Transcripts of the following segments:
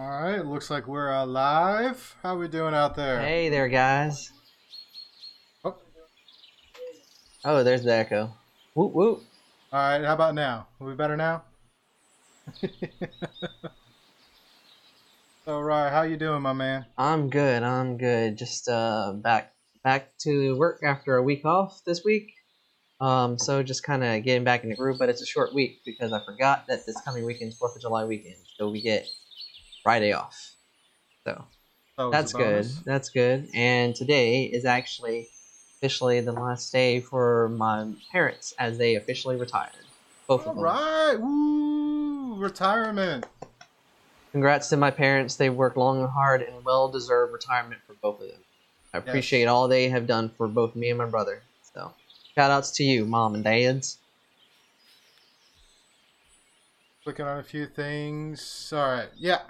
All right, looks like we're alive. How we doing out there? Hey there, guys. Oh. Oh, there's the echo. Whoop whoop. All right, how about now? Are we better now? All right, how you doing, my man? I'm good. I'm good. Just uh, back back to work after a week off this week. Um, so just kind of getting back in the groove, but it's a short week because I forgot that this coming weekend is Fourth of July weekend, so we get Friday off. So That that's good. That's good. And today is actually officially the last day for my parents as they officially retired. Both All of them. right, woo, retirement. Congrats to my parents. They worked long and hard and well deserved retirement for both of them. I appreciate all they have done for both me and my brother. So shout outs to you, mom and dads. Looking on a few things. All right, yeah.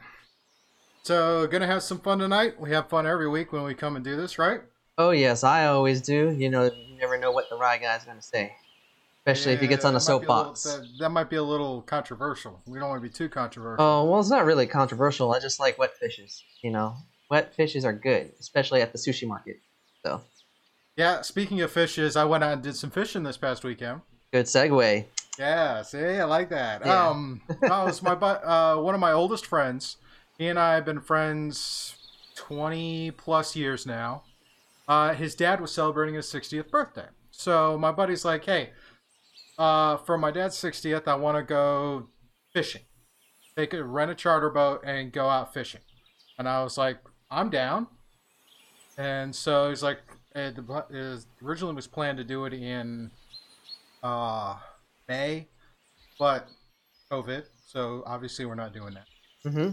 So gonna have some fun tonight. We have fun every week when we come and do this, right? Oh yes, I always do. You know, you never know what the right guy's gonna say. Especially if he gets on a Yeah, that might be little- soapbox. that, that might be a little controversial. We don't want to be too controversial. Oh well, it's not really controversial. I just like wet fishes. You know, wet fishes are good, especially at the sushi market. So Yeah, speaking of fishes, I went out and did some fishing this past weekend. good segue. Yeah, see, I like that. Yeah. Um, oh, it's my bu- uh, one of my oldest friends. He and I have been friends twenty plus years now. Uh, his dad was celebrating his sixtieth birthday, so my buddy's like, "Hey, uh, for my dad's sixtieth, I want to go fishing. They could rent a charter boat and go out fishing." And I was like, "I'm down." And so he's like, it, it originally was planned to do it in uh, May, but COVID, so obviously we're not doing that. Mm-hmm.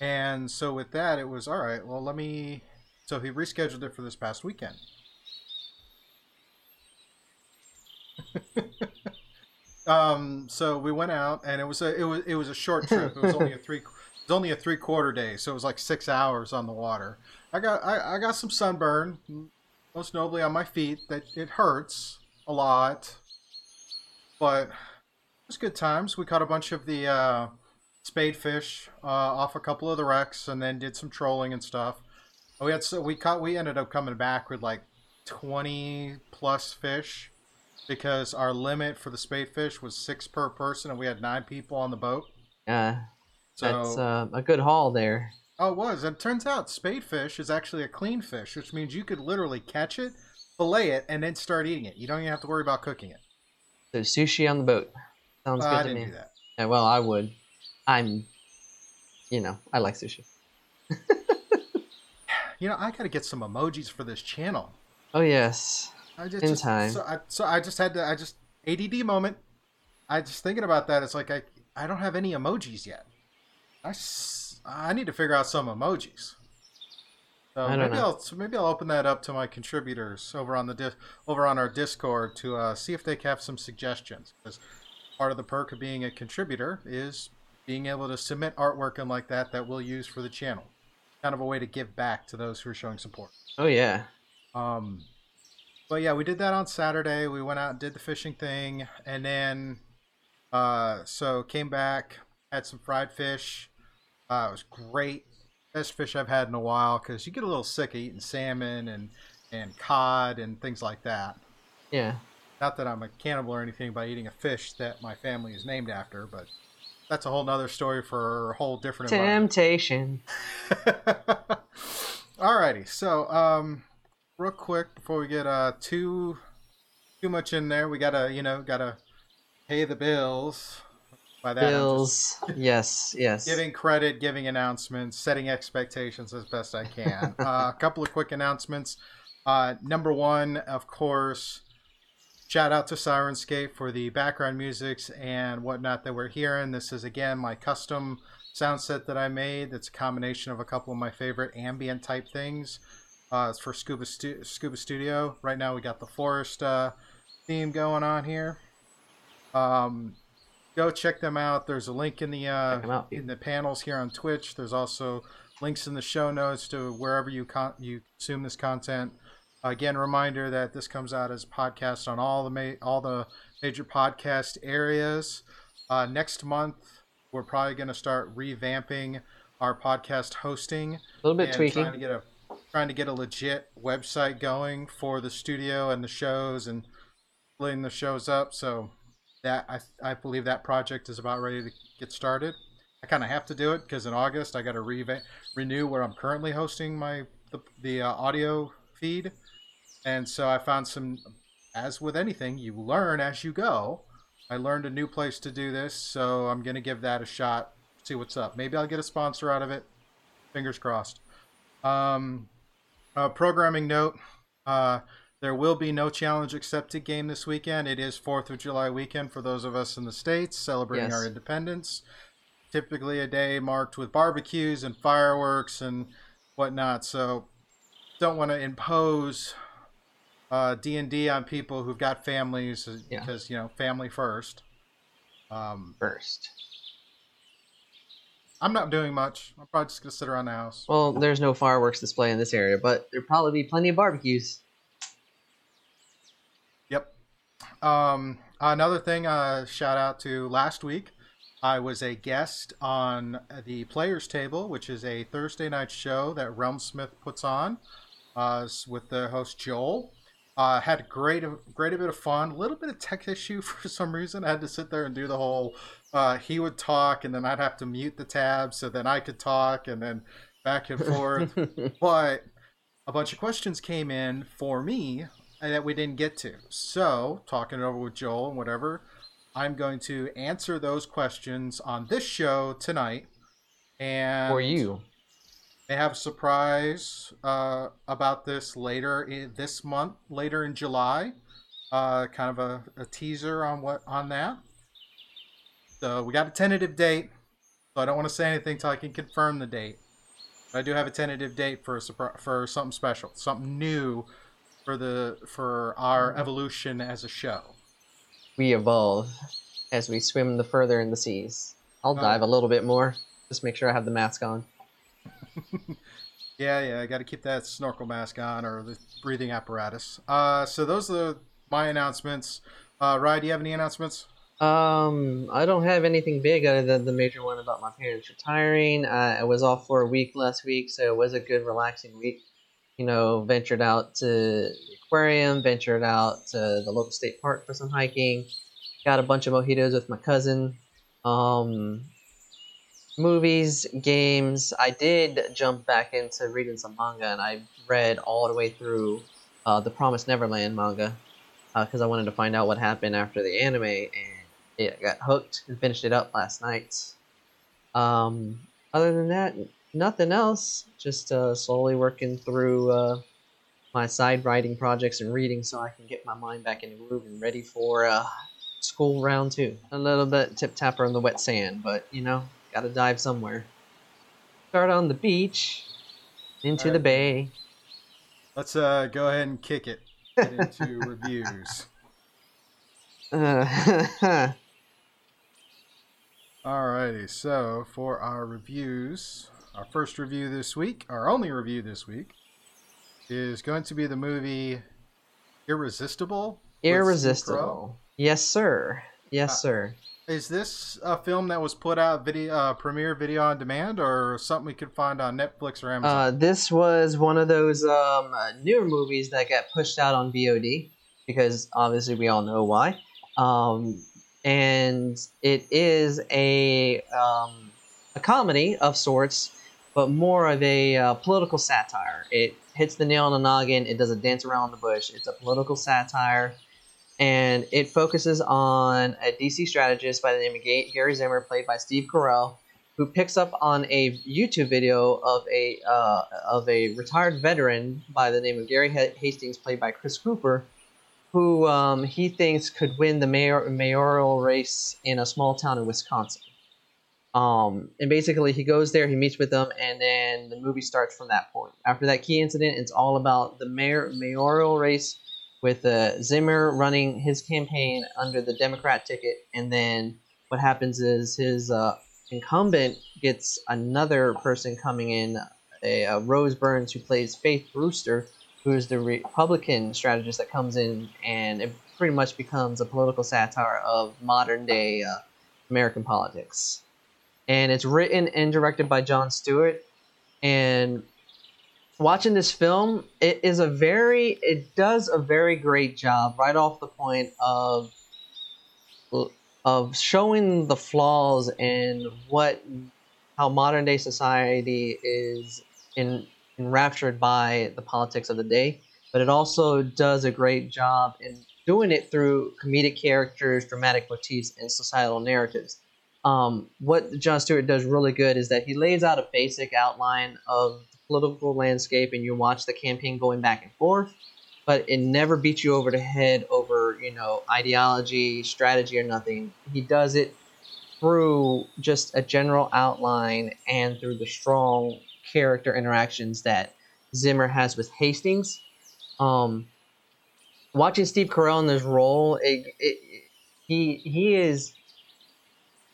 And so with that, it was all right. Well, let me. So he rescheduled it for this past weekend. um. So we went out, and it was a it was it was a short trip. It was only a three. It was only a three quarter day, so it was like six hours on the water. I got I, I got some sunburn, most notably on my feet. That it hurts a lot, but it was good times. We caught a bunch of the uh, spade fish uh, off a couple of the wrecks, and then did some trolling and stuff. We had so we caught. We ended up coming back with like twenty plus fish because our limit for the spade fish was six per person, and we had nine people on the boat. Uh, So that's uh, a good haul there. Oh, it was. And it turns out spade fish is actually a clean fish, which means you could literally catch it, fillet it, and then start eating it. You don't even have to worry about cooking it. So sushi on the boat. Sounds Uh, good I to didn't me. do that. Yeah, well, I would. I'm, you know, I like sushi. You know, I got to get some emojis for this channel. Oh yes. I just, In just- time. So I, so I just had to. I just ADD moment. I just thinking about that. It's like I I don't have any emojis yet. I I need to figure out some emojis. So I don't maybe know. I'll so maybe I'll open that up to my contributors over on the dis, over on our Discord to uh, see if they have some suggestions. Because part of the perk of being a contributor is being able to submit artwork and like that that we'll use for the channel. Kind of a way to give back to those who are showing support. Oh yeah. Um, but yeah, we did that on Saturday. We went out and did the fishing thing, and then uh, so came back, had some fried fish. Uh, it was great, best fish I've had in a while because you get a little sick of eating salmon and and cod and things like that. Yeah. Not that I'm a cannibal or anything by eating a fish that my family is named after, but that's a whole nother story for a whole different. Temptation. Alrighty, so um, real quick before we get uh too too much in there, we gotta you know gotta pay the bills. By that, Bills. yes. Yes. giving credit, giving announcements, setting expectations as best I can. uh, a couple of quick announcements. Uh, number one, of course, shout out to Syrinscape for the background musics and whatnot that we're hearing. This is again my custom sound set that I made. It's a combination of a couple of my favorite ambient type things. Uh, it's for Scuba Stu- Scuba Studio. Right now we got the forest uh, theme going on here. Um, go check them out. There's a link in the uh, in the panels here on Twitch. There's also links in the show notes to wherever you con- you consume this content. Again, reminder that this comes out as a podcast on all the ma- all the major podcast areas. Uh, next month, we're probably going to start revamping our podcast hosting. A little bit tweaking. Trying to get a trying to get a legit website going for the studio and the shows and splitting the shows up. So that I I believe that project is about ready to get started. I kind of have to do it because in August I got to re- renew where I'm currently hosting my the, the uh, audio feed, and so I found some. As with anything, you learn as you go. I learned a new place to do this, so I'm gonna give that a shot. See what's up. Maybe I'll get a sponsor out of it. Fingers crossed. Um, uh, programming note: uh, there will be no challenge accepted game this weekend. It is Fourth of July weekend for those of us in the states celebrating Yes. our independence. Typically, a day marked with barbecues and fireworks and whatnot. So, don't want to impose D and D on people who've got families uh, Yeah. because you know family first. Um, First. I'm not doing much. I'm probably just gonna sit around the house. Well, there's no fireworks display in this area, but there'll probably be plenty of barbecues. Yep. Um, another thing, uh, shout out to last week. I was a guest on the Players Table, which is a Thursday night show that Realm Smith puts on uh, with the host Joel. Uh, had a great, great a bit of fun. A little bit of tech issue for some reason. I had to sit there and do the whole. Uh, he would talk, and then I'd have to mute the tab so then I could talk, and then back and forth but a bunch of questions came in for me that we didn't get to. So, talking it over with Joel and whatever, I'm going to answer those questions on this show tonight. And For you. They have a surprise uh, about this later in, this month, later in July. Uh, kind of a, a teaser on what on that. So we got a tentative date. So I don't want to say anything till I can confirm the date. But I do have a tentative date for a surpri- for something special, something new for the for our evolution as a show. We evolve as we swim the further in the seas. I'll Oh. dive a little bit more. Just make sure I have the mask on. Yeah, yeah, I got to keep that snorkel mask on or the breathing apparatus. Uh, so those are my announcements. Uh, Ryan, do you have any announcements? Um, I don't have anything big other than the major one about my parents retiring. Uh, I was off for a week last week, so it was a good, relaxing week. You know, ventured out to the aquarium, ventured out to the local state park for some hiking, got a bunch of mojitos with my cousin. Um, movies, games. I did jump back into reading some manga, and I read all the way through uh, the Promised Neverland manga because I wanted to find out what happened after the anime, and it got hooked and finished it up last night. Um, other than that, nothing else. Just uh, slowly working through uh, my side writing projects and reading so I can get my mind back in the groove and ready for uh, school round two. A little bit tip tapper on the wet sand, but you know, gotta dive somewhere. Start on the beach, into the bay. Let's uh, go ahead and kick it. Get into reviews. Uh, Alrighty, so for our reviews, our first review this week, our only review this week, is going to be the movie Irresistible. with Steve Carell. irresistible. Yes, sir. Yes, Uh, sir. Is this a film that was put out video uh, premiere video on demand, or something we could find on Netflix or Uh, Amazon? this was one of those um, uh, newer movies that got pushed out on VOD because obviously we all know why. Um, and it is a um, a comedy of sorts, but more of a uh, political satire. It hits the nail on the noggin. It doesn't dance around the bush. It's a political satire, and it focuses on a DC strategist by the name of Gary Zimmer, played by Steve Carell, who picks up on a YouTube video of a uh, of a retired veteran by the name of Gary Ha- Hastings, played by Chris Cooper, who um, he thinks could win the mayor- mayoral race in a small town in Wisconsin. Um, and basically, he goes there, he meets with them, and then the movie starts from that point. After that key incident, it's all about the mayor mayoral race with uh, Zimmer running his campaign under the Democrat ticket, and then what happens is his uh, incumbent gets another person coming in, a, uh Rose Burns, who plays Faith Brewster, who is the Republican strategist that comes in, and it pretty much becomes a political satire of modern day uh, American politics. and it's written and directed by Jon Stewart. And watching this film, it is a very, it does a very great job right off the point of of showing the flaws and what how modern day society is in enraptured by the politics of the day, but it also does a great job in doing it through comedic characters, dramatic motifs, and societal narratives. Um, what Jon Stewart does really good is that he lays out a basic outline of political landscape, and you watch the campaign going back and forth, but it never beats you over the head over you know ideology, strategy, or nothing. He does it through just a general outline and through the strong character interactions that Zimmer has with Hastings. Um, watching Steve Carell in this role, it, it, he he is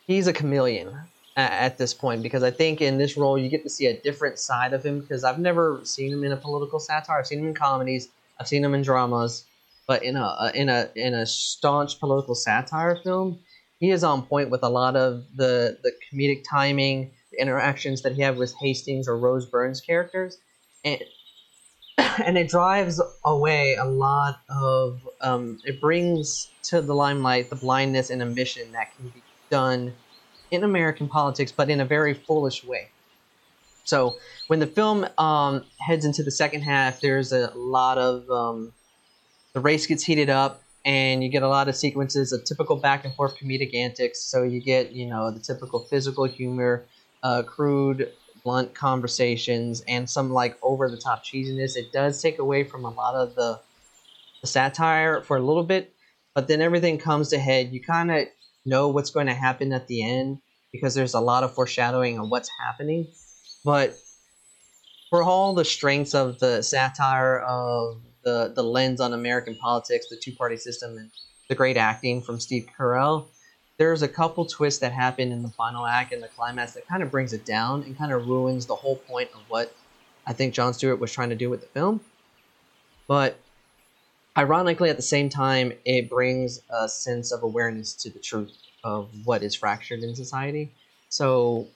he's a chameleon at, this point because I think in this role you get to see a different side of him because I've never seen him in a political satire. I've seen him in comedies. I've seen him in dramas, but in a in a in a staunch political satire film, he is on point with a lot of the the comedic timing, the interactions that he had with Hastings or Rose Byrne's characters, and and it drives away a lot of um, it brings to the limelight the blindness and ambition that can be done in American politics, but in a very foolish way. So when the film um, heads into the second half, there's a lot of um, the race gets heated up, and you get a lot of sequences of typical back and forth comedic antics. So you get you know the typical physical humor, uh, crude, blunt conversations, and some like over the top cheesiness. It does take away from a lot of the, the satire for a little bit, but then everything comes to head. You kind of know what's going to happen at the end because there's a lot of foreshadowing of what's happening. But for all the strengths of the satire of the the lens on American politics, the two party system, and the great acting from Steve Carell, there's a couple twists that happen in the final act and the climax that kind of brings it down and kind of ruins the whole point of what I think Jon Stewart was trying to do with the film. But ironically, at the same time, it brings a sense of awareness to the truth of what is fractured in society. So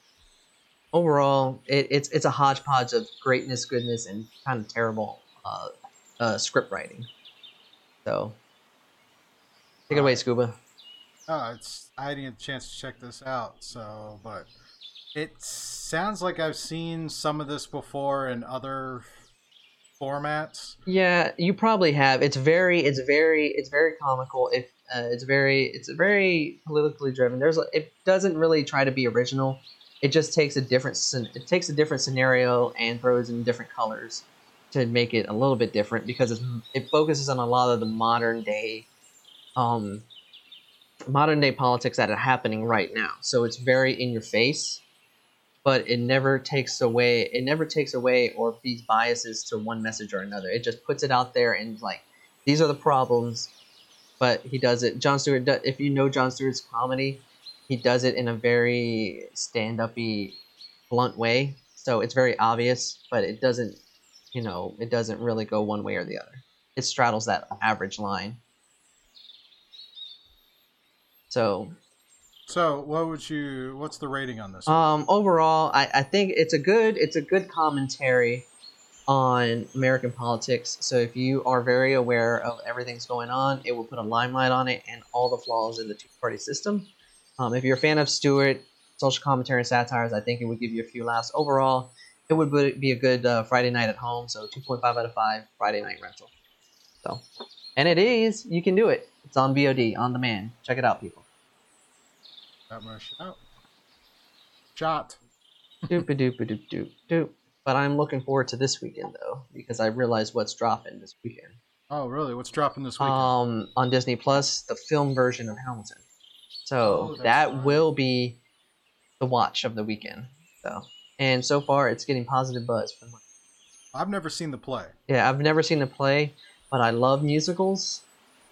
overall, it, it's it's a hodgepodge of greatness, goodness, and kind of terrible uh, uh, script writing. So take it away, Scuba. Oh, it's I didn't get a chance to check this out, so but it sounds like I've seen some of this before in other formats. Yeah, you probably have. It's very, it's very, it's very comical. If uh, it's very, it's very politically driven. There's, it doesn't really try to be original. It just takes a different, it takes a different scenario and throws in different colors to make it a little bit different because it focuses on a lot of the modern day, um, modern day politics that are happening right now. So it's very in your face but it never takes away it never takes away or feeds biases to one message or another. It just puts it out there and like these are the problems, but he does it. Jon Stewart, if you know Jon Stewart's comedy, he does it in a very stand-uppy, blunt way. So it's very obvious, but it doesn't, you know, it doesn't really go one way or the other. It straddles that average line. So so, what would you? What's the rating on this? Um, overall, I, I think it's a good it's a good commentary on American politics. So, if you are very aware of everything's going on, it will put a limelight on it and all the flaws in the two party system. Um, if you're a fan of Stewart, social commentary and satires, I think it would give you a few laughs. Overall, it would be a good uh, Friday night at home. So, 2.5 out of 5 Friday night rental. So, and it is you can do it. It's on VOD on demand. Check it out, people. Got much. shot. Shot. Doop doop doop doop doop. But I'm looking forward to this weekend though, because I realize what's dropping this weekend. Oh, really? What's dropping this weekend? Um, on Disney Plus, the film version of Hamilton. So oh, that fine. will be the watch of the weekend. So, and so far, it's getting positive buzz from. I've never seen the play. Yeah, I've never seen the play, but I love musicals,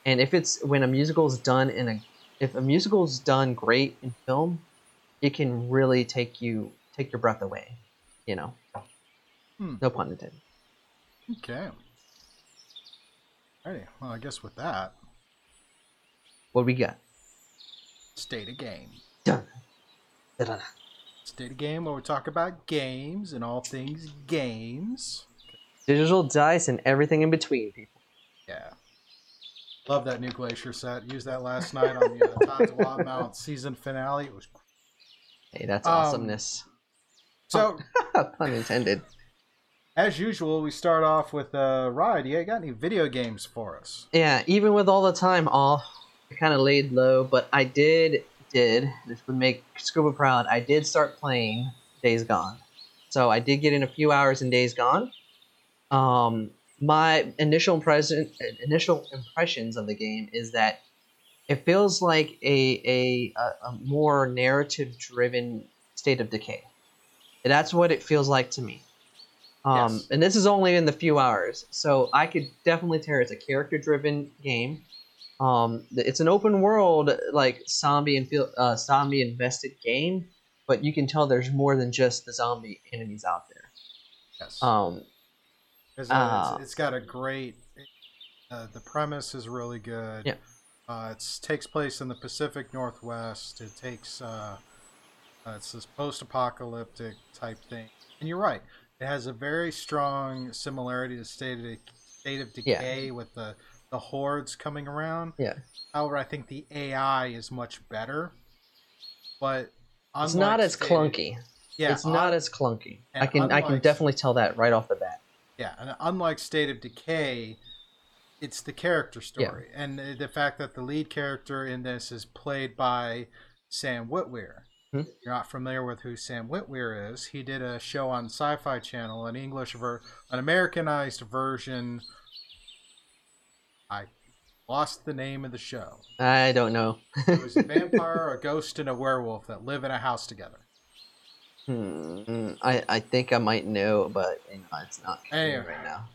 and if it's when a musical is done in a if a musical is done great in film, it can really take you take your breath away. You know, hmm. no pun intended. Okay. Alrighty. Well, I guess with that, what we got? State of game. Dun. Da-da-da. State of Game, where we talk about games and all things games. Digital dice and everything in between, people. Yeah. Love that new Glacier set. Used that last night on the uh, of Wildemount season finale. It was Hey, that's Um, awesomeness. so. Pun intended. As usual, we start off with uh, Ryan. You ain't got any video games for us? Yeah, even with all the time off, I kind of laid low, but I did, did, this would make Scuba proud, I did start playing Days Gone. So I did get in a few hours in Days Gone. Um, my initial impression, initial impressions of the game is that it feels like a, a, a, more narrative driven state of decay. That's what it feels like to me. Um, Yes. And this is only in the few hours, so I could definitely tell it's a character-driven game. Um, it's an open world, like zombie and feel, uh, zombie invested game, but you can tell there's more than just the zombie enemies out there. Yes. Um, uh, uh, it's, it's got a great. Uh, the premise is really good. Yeah. Uh, it takes place in the Pacific Northwest. It takes. Uh, uh, it's this post-apocalyptic type thing, and you're right. It has a very strong similarity to State of, State of Yeah. Decay with the the hordes coming around. yeah, However, I think the AI is much better. But it's not as State of- clunky. Yeah, it's not as clunky. I can I can definitely tell that right off the bat. Yeah, and unlike State of Decay, it's the character Yeah. story, and the the fact that the lead character in this is played by Sam Witwer. Hmm. You're not familiar with who Sam Witwer is. He did a show on Sci-Fi Channel, an English ver, an Americanized version. I lost the name of the show. I don't know. It was a vampire, a ghost, and a werewolf that live in a house together. Hmm, I I think I might know, but you know, it's not Anyway. right now.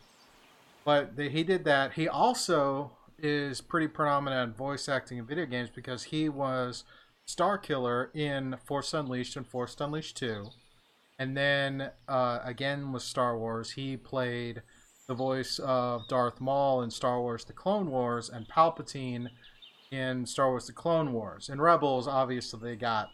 But the, he did that. He also is pretty predominant in voice acting in video games because he was Starkiller in Force Unleashed and Force Unleashed 2. And then uh, again with Star Wars, he played the voice of Darth Maul in Star Wars The Clone Wars and Palpatine in Star Wars The Clone Wars. In Rebels, obviously, they got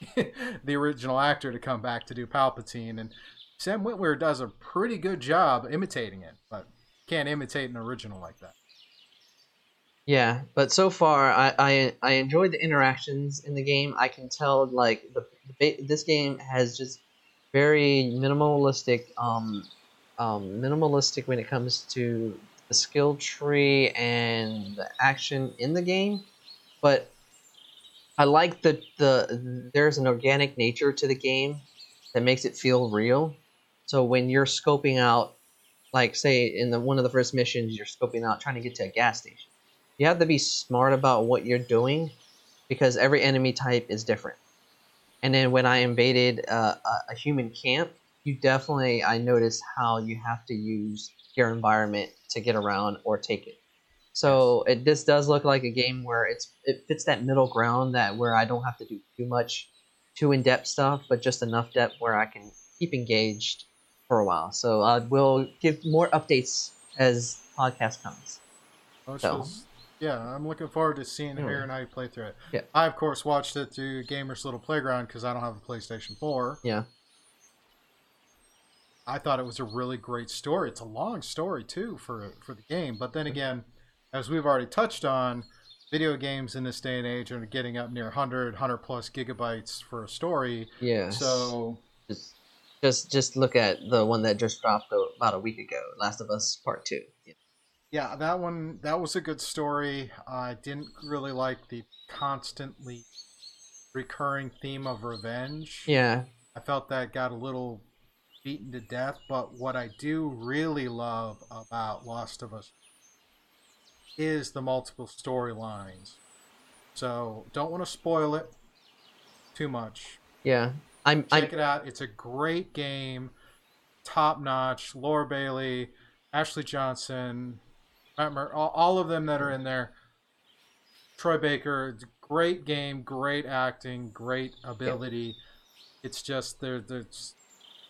the original actor to come back to do Palpatine. And Sam Witwer does a pretty good job imitating it, but can't imitate an original like that. Yeah, but so far I, I I enjoyed the interactions in the game. I can tell like the, the this game has just very minimalistic um um minimalistic when it comes to the skill tree and the action in the game, but I like the the there's an organic nature to the game that makes it feel real. So when you're scoping out like say in the one of the first missions you're scoping out trying to get to a gas station you have to be smart about what you're doing because every enemy type is different and then when i invaded uh, a, a human camp you definitely i noticed how you have to use your environment to get around or take it so it this does look like a game where it's it fits that middle ground that where i don't have to do too much too in-depth stuff but just enough depth where i can keep engaged for a while. So uh, we'll give more updates as podcast comes. Which So- is- yeah, I'm looking forward to seeing Hmm. hearing how you play through it. Yeah. I of course watched it through Gamers Little Playground because I don't have a PlayStation 4. Yeah. I thought it was a really great story. It's a long story too for for the game, but then again, as we've already touched on, video games in this day and age are getting up near 100, 100 plus gigabytes for a story. Yeah. So just just just look at the one that just dropped about a week ago, Last of Us Part Two. Yeah, that one that was a good story. I didn't really like the constantly recurring theme of revenge. Yeah. I felt that got a little beaten to death, but what I do really love about Last of Us is the multiple storylines. So, don't want to spoil it too much. Yeah. I'm. I'm Check it out. It's a great game. Top notch. Laura Bailey, Ashley Johnson, all, all of them that are in there. Troy Baker, great game, great acting, great ability. It's just there. There's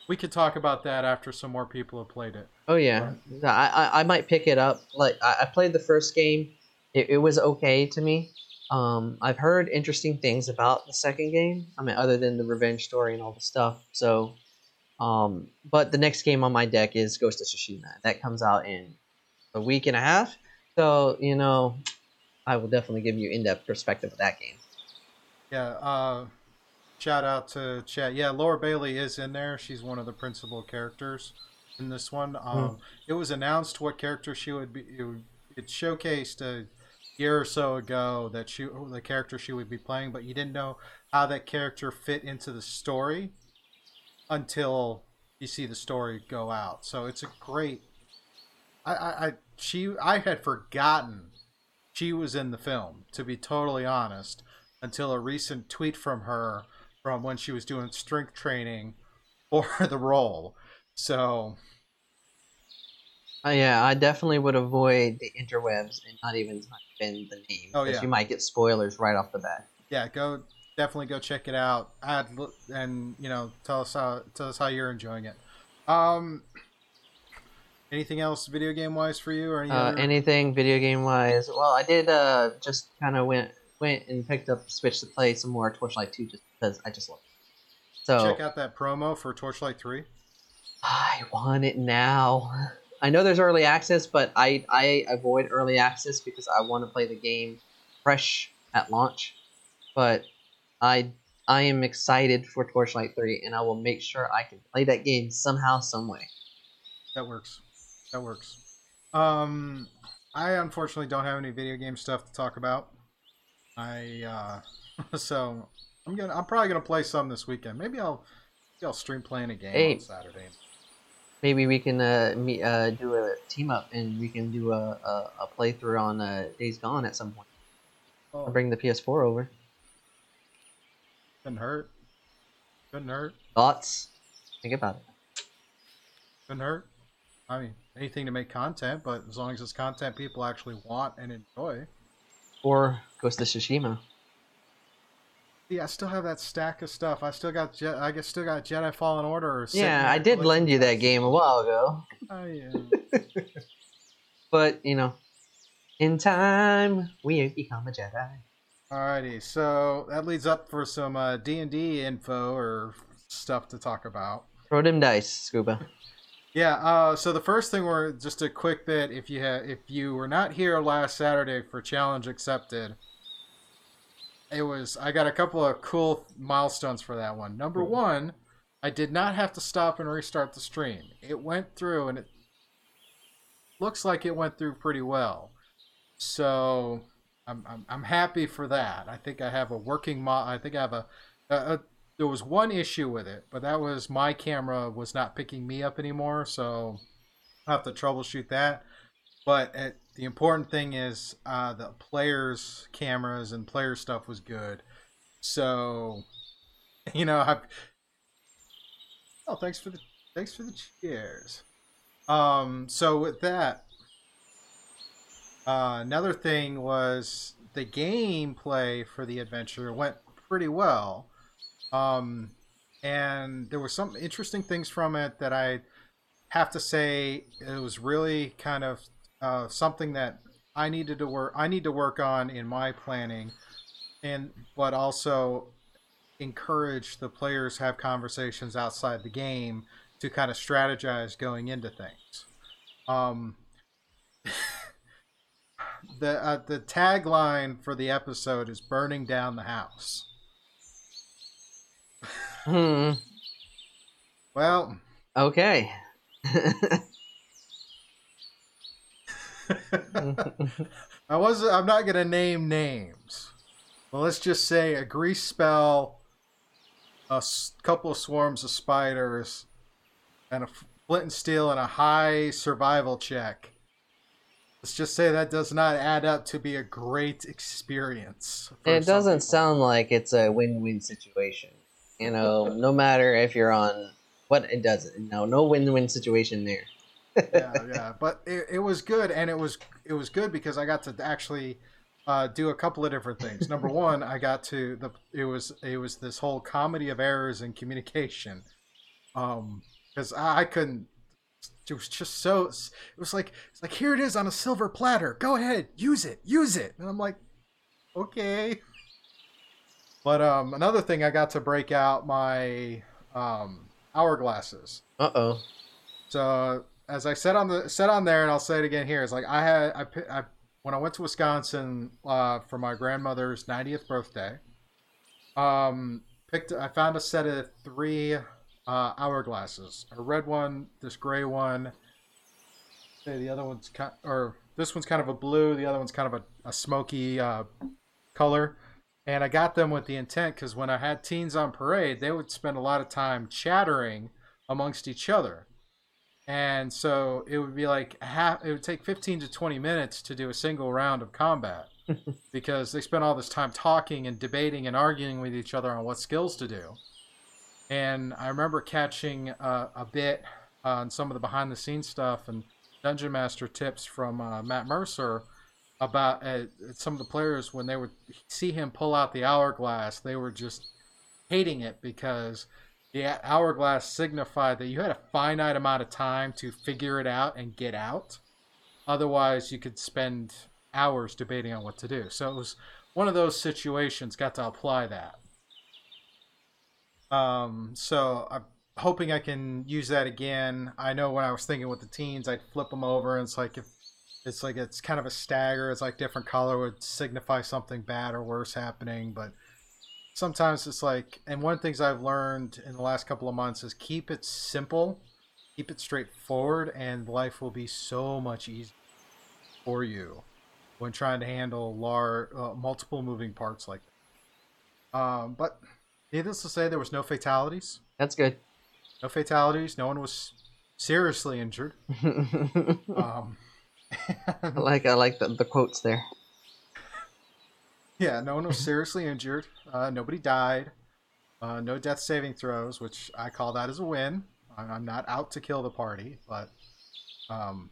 we could talk about that after some more people have played it. Oh yeah, No, I, I I might pick it up. Like I, I played the first game, it, it was okay to me. Um, I've heard interesting things about the second game. I mean, other than the revenge story and all the stuff. So, um, but the next game on my deck is Ghost of Tsushima. That comes out in a week and a half. So, you know, I will definitely give you in-depth perspective of that game. Yeah. Uh, shout out to chat. Yeah, Laura Bailey is in there. She's one of the principal characters in this one. Um, It was announced what character she would be. It, would- it showcased a year or so ago that she the character she would be playing, but you didn't know how that character fit into the story until you see the story go out. So it's a great. I, I, I she I had forgotten she was in the film to be totally honest until a recent tweet from her from when she was doing strength training for the role. So Uh, yeah, I definitely would avoid the interwebs and not even type in the name. Oh, because yeah. you might get spoilers right off the bat. yeah, go definitely go check it out. Add and you know tell us how tell us how you're enjoying it. Um, anything else video game wise for you or any Uh, anything video game wise? Well, I did uh, just kind of went went and picked up Switch to play some more Torchlight 2 just because I just love it. So Check out that promo for Torchlight Three. I want it now. I know there's early access, but I I avoid early access because I want to play the game fresh at launch. But I I am excited for Torchlight 3 and I will make sure I can play that game somehow some way. That works. That works. Um, I unfortunately don't have any video game stuff to talk about. I uh, so I'm gonna I'm probably gonna play some this weekend. Maybe I'll maybe I'll stream playing a game Hey. on Saturday. Maybe we can uh, meet, uh do a team up and we can do a, a, a playthrough on uh, Days Gone at some point. Oh, I'll bring the PS4 over. couldn't hurt. Couldn't hurt. Thoughts? Think about it. Couldn't hurt. I mean, anything to make content, but as long as it's content people actually want and enjoy. Or Ghost of Tsushima. Yeah, I still have that stack of stuff. I still got Je- I guess still got Jedi Fallen Order. Yeah, I did lend you that game a while ago. Oh, yeah. But, you know, in time, we become a Jedi. Alrighty, so that leads up for some uh, D&D info or stuff to talk about. Throw them dice, Scuba. Yeah, uh, so the first thing we're just a quick bit. If you ha- if you were not here last Saturday for Challenge Accepted, it was I got a couple of cool milestones for that one. Number Cool. one, I did not have to stop and restart the stream. It went through, and it looks like it went through pretty well. So I'm I'm, I'm happy for that. I think I have a working mo- I think I have a, a, a there was one issue with it, but that was my camera was not picking me up anymore, so I have to troubleshoot that. But it, the important thing is uh, the players' cameras and player stuff was good. So, you know, I. Oh, thanks for the thanks for the cheers. Um, so with that, uh, another thing was the gameplay for the adventure went pretty well. Um, and there were some interesting things from it that I have to say it was really kind of uh, something that I needed to work. I need to work on in my planning, and but also encourage the players have conversations outside the game to kind of strategize going into things. Um, the uh, the tagline for the episode is "Burning down the house." Hmm. Well, Okay. I was I'm not gonna name names. Well, let's just say a grease spell, a s- couple of swarms of spiders, and a flint and steel and a high survival check. Let's just say that does not add up to be a great experience. it doesn't people. sound like it's a win-win situation. You know, no matter if you're on what it doesn't. No, no win-win situation there. Yeah, yeah, but it, it was good, and it was it was good because I got to actually uh, do a couple of different things. Number one, I got to the it was it was this whole comedy of errors in communication, um, because I, I couldn't. It was just so. It was like it's like here it is on a silver platter. Go ahead, use it, use it, and I'm like, okay. But um, another thing, I got to break out my um, hourglasses. Uh oh. So as I said on the said on there, and I'll say it again here, it's like I had I, I when I went to Wisconsin uh, for my grandmother's 90th birthday. Um, picked I found a set of three uh, hourglasses, a red one, this gray one. Say the other one's kind, or this one's kind of a blue, the other one's kind of a, a smoky uh, color. And I got them with the intent because when I had teens on parade, they would spend a lot of time chattering amongst each other. And so it would be like half, it would take 15 to 20 minutes to do a single round of combat because they spent all this time talking and debating and arguing with each other on what skills to do. And I remember catching uh, a bit on some of the behind the scenes stuff and Dungeon Master tips from uh, Matt Mercer about uh, some of the players when they would see him pull out the hourglass, they were just hating it because the hourglass signified that you had a finite amount of time to figure it out and get out. Otherwise, you could spend hours debating on what to do. So it was one of those situations. Got to apply that. Um, so I'm hoping I can use that again. I know when I was thinking with the teens, I'd flip them over, and it's like if it's like it's kind of a stagger. It's like different color would signify something bad or worse happening, but sometimes it's like. And one of the things I've learned in the last couple of months is keep it simple, keep it straightforward, and life will be so much easier for you when trying to handle large, uh, multiple moving parts like that. Um, but needless to say, there was no fatalities. That's good. No fatalities. No one was seriously injured. um, I like I like the, the quotes there. Yeah, no one was seriously injured. Uh, nobody died. Uh, no death saving throws, which I call that as a win. I'm not out to kill the party, but um,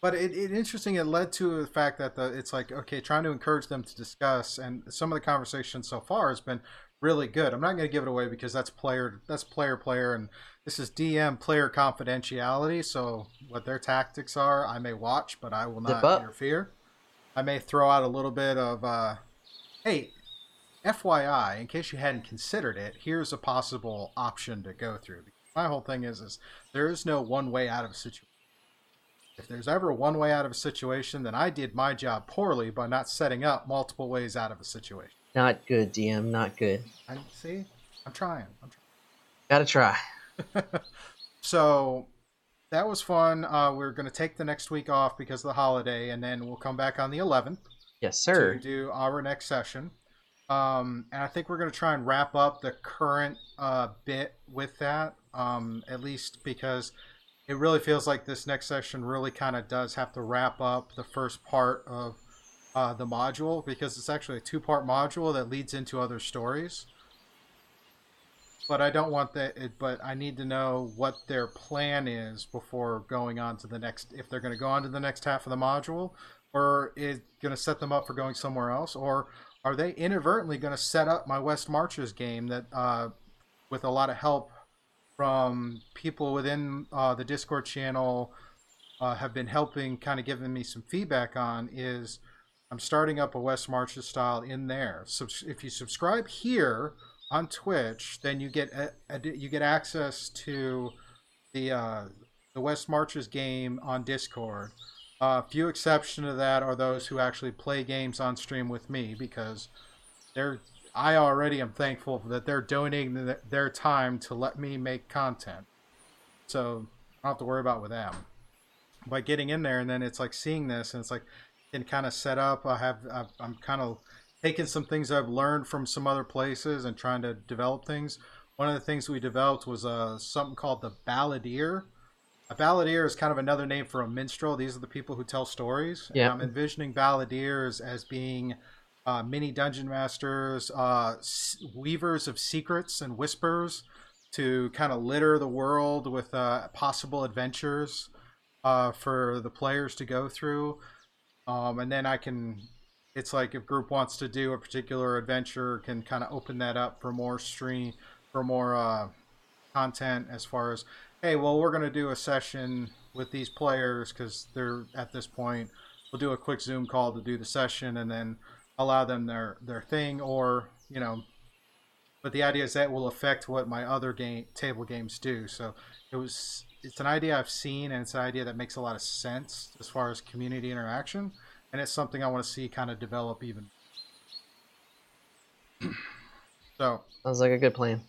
but it, it interesting. It led to the fact that the it's like okay, trying to encourage them to discuss, and some of the conversation so far has been really good. I'm not going to give it away because that's player that's player player, and this is DM player confidentiality. So what their tactics are, I may watch, but I will not interfere. I may throw out a little bit of, uh, hey, FYI, in case you hadn't considered it, here's a possible option to go through. My whole thing is, is there is no one way out of a situation. If there's ever one way out of a situation, then I did my job poorly by not setting up multiple ways out of a situation. Not good, DM. Not good. I see. I'm trying. I'm trying. Gotta try. so that was fun. Uh, we're going to take the next week off because of the holiday, and then we'll come back on the 11th. Yes, sir. To do our next session. Um, and I think we're going to try and wrap up the current uh, bit with that, um, at least because it really feels like this next session really kind of does have to wrap up the first part of uh, the module because it's actually a two part module that leads into other stories but I don't want that. It, but I need to know what their plan is before going on to the next. If they're going to go on to the next half of the module, or is going to set them up for going somewhere else, or are they inadvertently going to set up my West Marches game that, uh, with a lot of help from people within uh, the Discord channel, uh, have been helping, kind of giving me some feedback on is. I'm starting up a West Marches style in there. So if you subscribe here on Twitch, then you get a, a, you get access to the uh, the West Marches game on Discord. A uh, few exceptions to that are those who actually play games on stream with me because they're I already am thankful that they're donating their time to let me make content. So I don't have to worry about with them. By getting in there and then it's like seeing this and it's like can kind of set up. I have I'm kind of taking some things I've learned from some other places and trying to develop things. One of the things we developed was uh, something called the balladeer. A balladeer is kind of another name for a minstrel. These are the people who tell stories. Yeah. I'm envisioning balladeers as being uh, mini dungeon masters, uh, weavers of secrets and whispers to kind of litter the world with uh, possible adventures uh, for the players to go through. Um, and then I can it's like if group wants to do a particular adventure can kind of open that up for more stream for more uh, content as far as hey well we're going to do a session with these players because they're at this point we'll do a quick zoom call to do the session and then allow them their their thing, or you know. But the idea is that will affect what my other game table games do. So it was it's an idea I've seen, and it's an idea that makes a lot of sense as far as community interaction, and it's something I want to see kind of develop even. so Sounds like a good plan.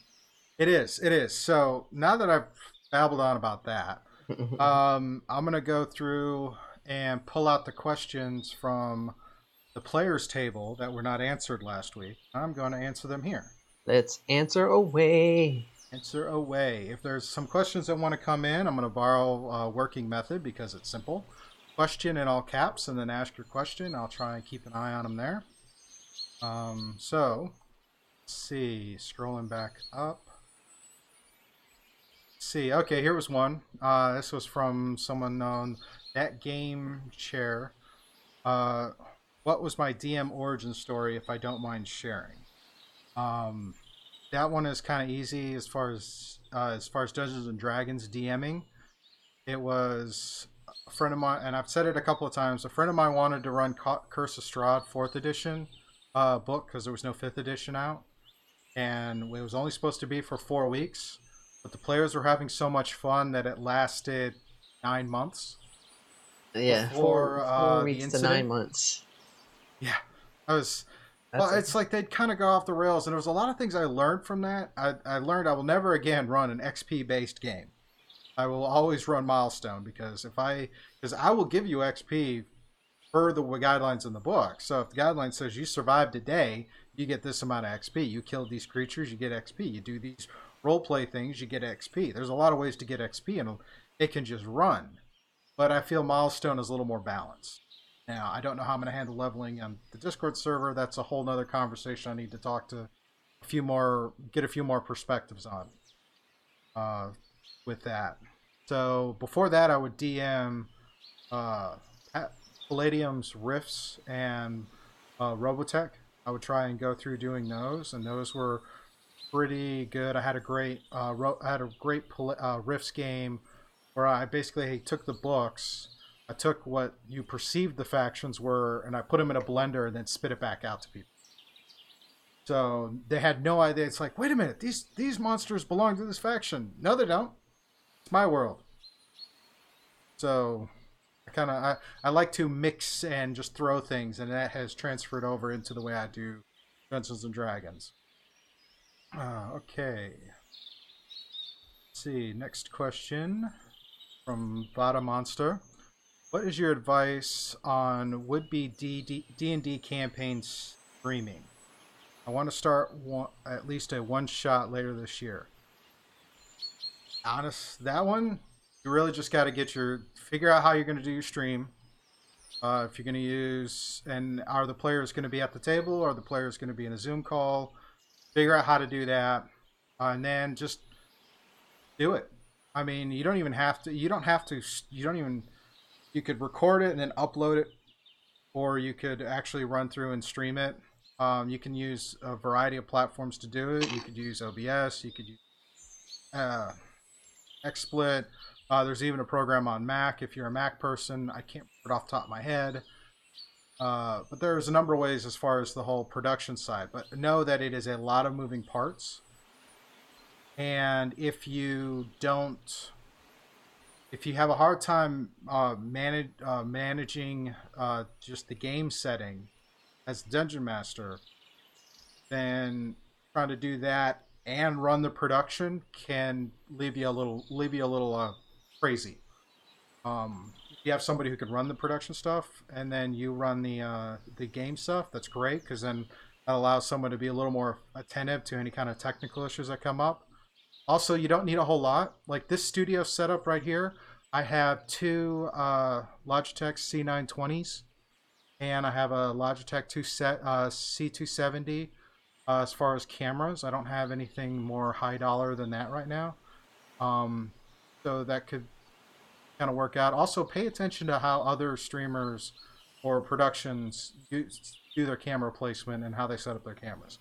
it is, it is. So now that I've babbled on about that, um, I'm gonna go through and pull out the questions from the players table that were not answered last week. I'm going to answer them here. Let's answer away. Answer away. If there's some questions that want to come in, I'm going to borrow a working method because it's simple. Question in all caps, and then ask your question. I'll try and keep an eye on them there. Um, so, let's see. Scrolling back up. Let's see. Okay, here was one. Uh, this was from someone known that game chair. Uh, what was my DM origin story, if I don't mind sharing? Um, that one is kind of easy as far as uh, as far as Dungeons and Dragons DMing. It was a friend of mine, and I've said it a couple of times. A friend of mine wanted to run Curse of Strahd fourth edition uh, book because there was no fifth edition out, and it was only supposed to be for four weeks. But the players were having so much fun that it lasted nine months. Yeah, Before, four, uh, four weeks to nine months. Yeah, I was That's well, it's like they'd kind of go off the rails, and there was a lot of things I learned from that. I, I learned I will never again run an XP based game. I will always run milestone because if I because I will give you XP per the guidelines in the book. So if the guideline says you survived a day, you get this amount of XP. You killed these creatures, you get XP. You do these role play things, you get XP. There's a lot of ways to get XP, and it can just run. But I feel milestone is a little more balanced. Now, I don't know how I'm going to handle leveling on the Discord server. That's a whole nother conversation I need to talk to a few more, get a few more perspectives on uh, with that. So before that, I would DM uh, Palladium's Rifts and uh, Robotech. I would try and go through doing those, and those were pretty good. I had a great, uh, ro- I had a great uh, Rifts game where I basically took the books I took what you perceived the factions were and I put them in a blender and then spit it back out to people. So they had no idea. It's like, wait a minute, these these monsters belong to this faction. No, they don't. It's my world. So I kind of I, I like to mix and just throw things, and that has transferred over into the way I do Dungeons and Dragons. Uh, okay. Let's see. Next question from Vada Monster. What is your advice on would-be D and D campaign streaming? I want to start one, at least a one shot later this year. Honest, that one you really just got to get your figure out how you're going to do your stream. Uh, if you're going to use and are the players going to be at the table or are the players going to be in a Zoom call? Figure out how to do that, uh, and then just do it. I mean, you don't even have to. You don't have to. You don't even you could record it and then upload it, or you could actually run through and stream it. Um, you can use a variety of platforms to do it. You could use OBS. You could use uh, XSplit. Uh, there's even a program on Mac if you're a Mac person. I can't remember it off the top of my head. Uh, but there's a number of ways as far as the whole production side. But know that it is a lot of moving parts. And if you don't if you have a hard time uh, manage, uh, managing uh, just the game setting as dungeon master, then trying to do that and run the production can leave you a little leave you a little uh, crazy. Um, you have somebody who can run the production stuff and then you run the uh, the game stuff, that's great because then that allows someone to be a little more attentive to any kind of technical issues that come up. Also, you don't need a whole lot. Like this studio setup right here, I have two uh, Logitech C920s, and I have a Logitech 2 set, uh, C270. Uh, as far as cameras, I don't have anything more high dollar than that right now. Um, so that could kind of work out. Also, pay attention to how other streamers or productions do, do their camera placement and how they set up their cameras.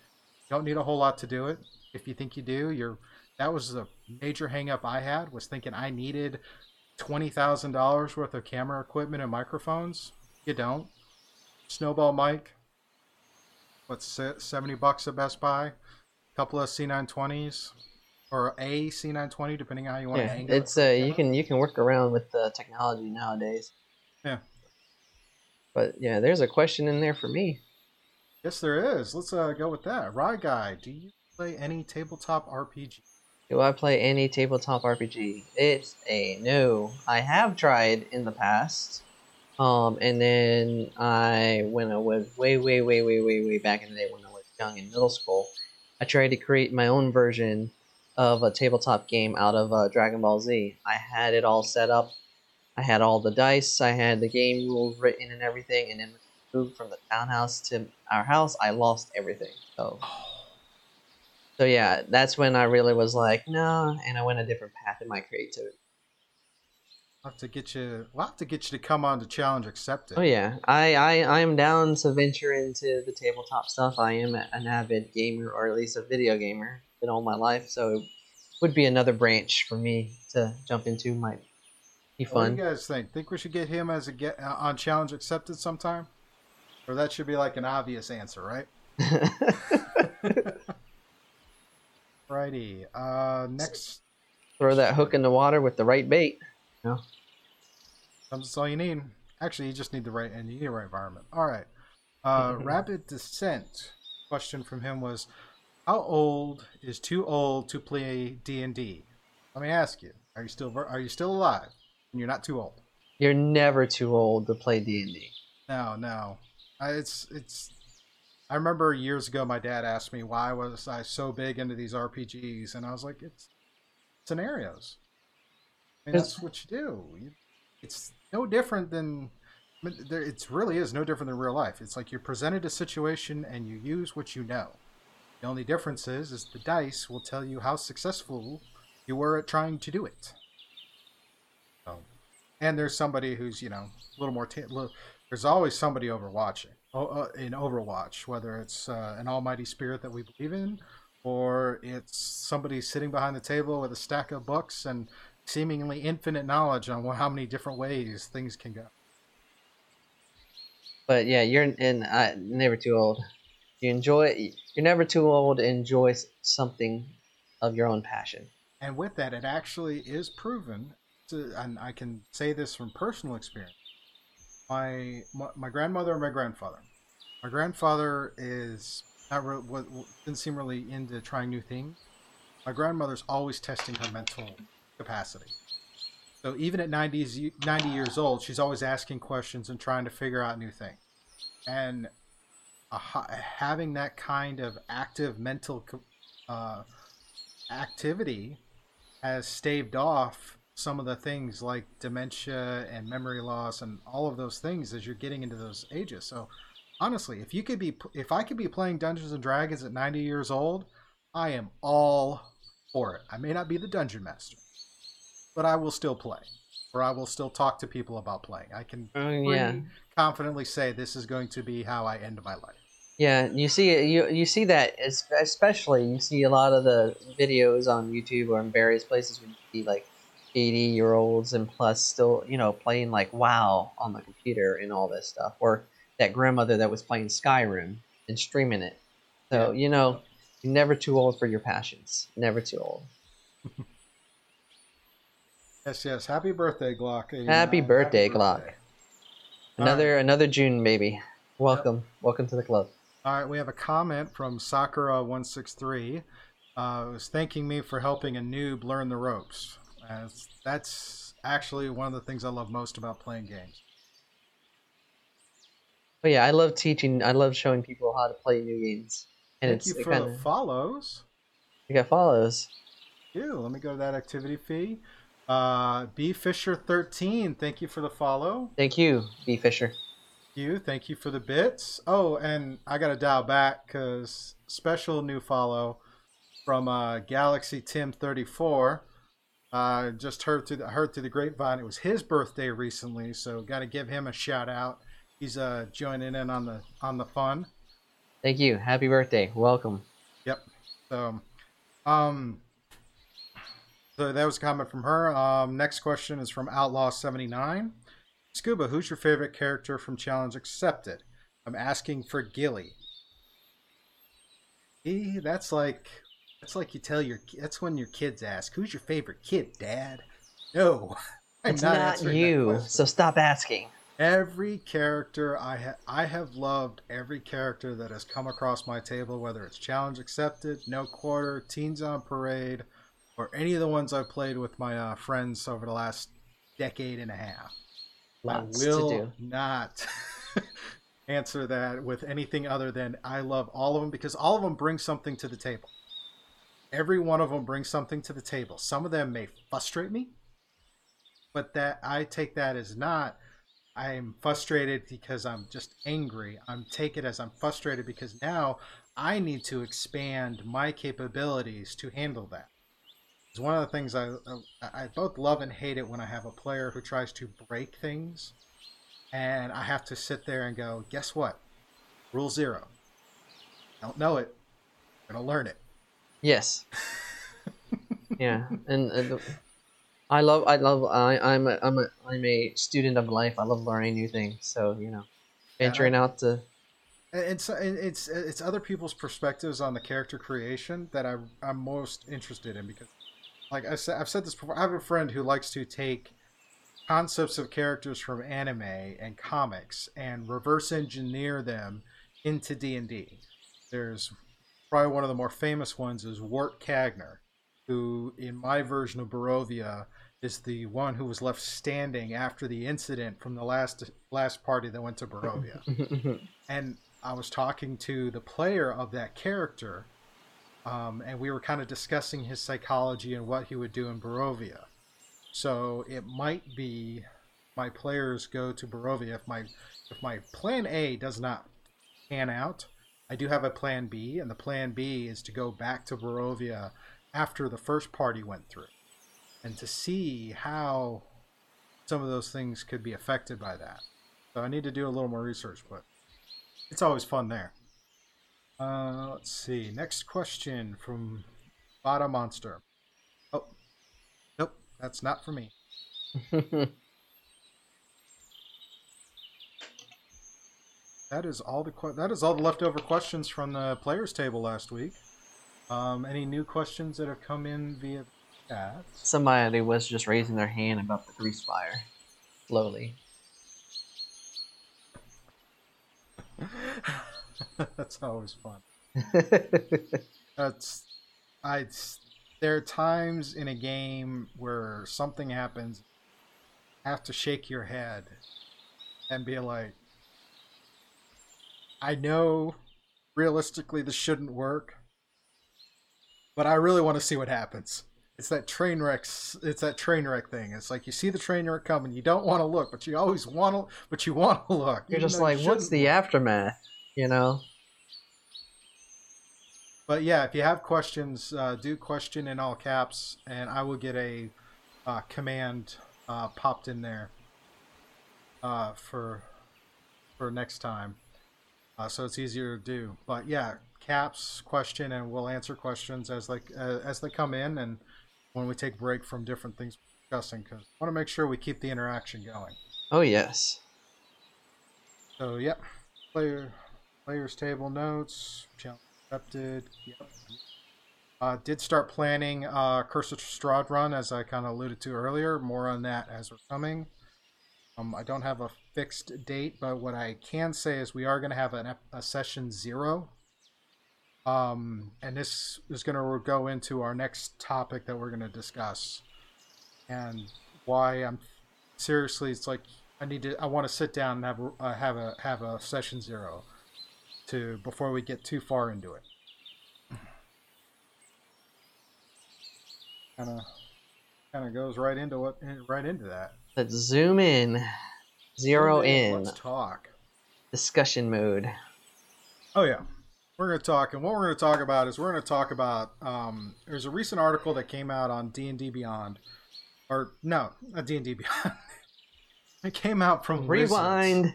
You don't need a whole lot to do it. If you think you do, you're that was the major hangup I had was thinking I needed twenty thousand dollars worth of camera equipment and microphones. You don't. Snowball mic, what's seventy bucks at Best Buy. A couple of C920s or a C920, depending on how you want yeah, to angle it's it. uh, you can you can work around with the technology nowadays. Yeah. But yeah, there's a question in there for me. Yes, there is. Let's uh, go with that. Rye guy, do you play any tabletop RPG? Do I play any tabletop RPG? It's a no. I have tried in the past. Um, and then I, when I was way, way, way, way, way, way back in the day when I was young in middle school, I tried to create my own version of a tabletop game out of uh, Dragon Ball Z. I had it all set up. I had all the dice. I had the game rules written and everything. And then moved from the townhouse to our house. I lost everything. So, so yeah, that's when I really was like, no, and I went a different path in my creativity. I'll have to get you. We'll have to get you to come on to challenge accepted. Oh yeah, I I I am down to venture into the tabletop stuff. I am an avid gamer, or at least a video gamer, in all my life. So it would be another branch for me to jump into. Might be fun. What do you guys think? Think we should get him as a get uh, on challenge accepted sometime, or that should be like an obvious answer, right? Righty. Uh, next, Throw that hook in the water with the right bait. That's all you need. Actually, you just need the right and you need the right environment. All right. Uh, Rapid Descent. Question from him was, "How old is too old to play D and D?" Let me ask you: Are you still are you still alive? And you're not too old. You're never too old to play D and D. No, no. I, it's it's. I remember years ago, my dad asked me why was I so big into these RPGs, and I was like, it's scenarios. I mean, that's what you do. You, it's no different than. There, it really is no different than real life. It's like you're presented a situation and you use what you know. The only difference is, is the dice will tell you how successful you were at trying to do it. So, and there's somebody who's you know a little more. Little, there's always somebody overwatching uh, in Overwatch, whether it's uh, an almighty spirit that we believe in, or it's somebody sitting behind the table with a stack of books and seemingly infinite knowledge on how many different ways things can go. But yeah, you're and uh, never too old. You enjoy. You're never too old to enjoy something of your own passion. And with that, it actually is proven, to, and I can say this from personal experience. My my, my grandmother and my grandfather. My grandfather is not re- didn't seem really into trying new things. My grandmother's always testing her mental capacity. So even at 90, 90 years old, she's always asking questions and trying to figure out new things. And having that kind of active mental uh, activity has staved off some of the things like dementia and memory loss and all of those things as you're getting into those ages. So honestly, if you could be if I could be playing Dungeons and Dragons at 90 years old, I am all for it. I may not be the dungeon master, but I will still play. Or I will still talk to people about playing. I can Oh yeah, confidently say this is going to be how I end my life. yeah. You see. You you see that especially. You see a lot of the videos on YouTube or in various places where you see like 80 year olds and plus still you know playing like WoW on the computer and all this stuff, or that grandmother that was playing Skyrim and streaming it. So Yeah. you know, you're never too old for your passions. Never too old. Yes, yes. Happy birthday, Glock. 89. Happy birthday, Glock. birthday. Another another June baby. Welcome, welcome to the club. All right, we have a comment from Sakura163. Uh, was thanking me for helping a noob learn the ropes. Uh, that's actually one of the things I love most about playing games. But yeah, I love teaching. I love showing people how to play new games. And Thank it's you it for kinda, the follows. you got follows. Ew, let me go to that activity fee. Uh, B Fisher 13, thank you for the follow. Thank you, B Fisher. you. Thank you for the bits. Oh, and I got to dial back because special new follow from uh, Galaxy Tim 34. Uh, just heard through the heard through the grapevine. It was his birthday recently, so got to give him a shout out. He's uh, joining in on the on the fun. Thank you. Happy birthday. Welcome. Yep. So, um, so that was a comment from her. Um, next question is from Outlaw seventy nine. Scuba, who's your favorite character from Challenge Accepted? I'm asking for Gilly. See, that's like that's like you tell your that's when your kids ask, "Who's your favorite kid, Dad?" No, I'm it's not, not, you, so stop asking. Every character I ha- I have loved every character that has come across my table, whether it's challenge accepted, no quarter, teens on parade, or any of the ones I've played with my uh, friends over the last decade and a half. Lots I will not answer that with anything other than I love all of them because all of them bring something to the table. Every one of them brings something to the table. Some of them may frustrate me, but that I take that as not I'm frustrated because I'm just angry. I'm take it as I'm frustrated because now I need to expand my capabilities to handle that. It's one of the things I I both love and hate it when I have a player who tries to break things, and I have to sit there and go, guess what? Rule zero. Don't know it. Gonna learn it. Yes. yeah, and, and I love, I love, I, I'm, a, I'm a, I'm a student of life. I love learning new things. So you know, Yeah, venturing out to And It's it's it's other people's perspectives on the character creation that I I'm most interested in because, like I said, I've said this before. I have a friend who likes to take concepts of characters from anime and comics and reverse engineer them into D and D. There's probably one of the more famous ones is Wart Kagner, who in my version of Barovia is the one who was left standing after the incident from the last last party that went to Barovia and I was talking to the player of that character, um, and we were kind of discussing his psychology and what he would do in Barovia. So it might be my players go to Barovia if my if my plan A does not pan out. I do have a plan B, and the plan B is to go back to Barovia after the first party went through, and to see how some of those things could be affected by that. So I need to do a little more research, but it's always fun there. Uh, let's see. Next question from Bada Monster. Oh, nope, that's not for me. That is all the que- that is all the leftover questions from the players table last week. Um, any new questions that have come in via chat? Somebody was just raising their hand about the grease fire, slowly. That's always fun. That's I. There are times in a game where something happens, have to shake your head, and be like, I know, realistically this shouldn't work, but I really want to see what happens. It's that train wreck. It's that train wreck thing. It's like you see the train wreck coming, you don't want to look, but you always want to. But you want to look. You're just like, what's the look." aftermath? You know? But yeah, if you have questions, uh, do question in all caps, and I will get a uh, command uh, popped in there uh, for for next time, uh, so it's easier to do. But yeah, caps question, and we'll answer questions as like uh, as they come in, and when we take break from different things discussing, because I want to make sure we keep the interaction going. Oh yes. So yep, player players table notes, challenge accepted. Yep. Uh, did start planning uh, Curse of Strahd run as I kind of alluded to earlier. More on that as we're coming. Um, I don't have a fixed date, but what I can say is we are going to have an, a session zero. Um, and this is going to go into our next topic that we're going to discuss, and why I'm seriously. It's like I need to. I want to sit down and have uh, have a have a session zero, to before we get too far into it. Kind of, kind of goes right into what right into that. Let's zoom in. Zero Okay, in. Let's talk. Discussion mode. Oh yeah, we're going to talk, and what we're going to talk about is we're going to talk about. Um, there's a recent article that came out on D and D Beyond, or no, not D and D Beyond. it came out from Wizards. Rewind. It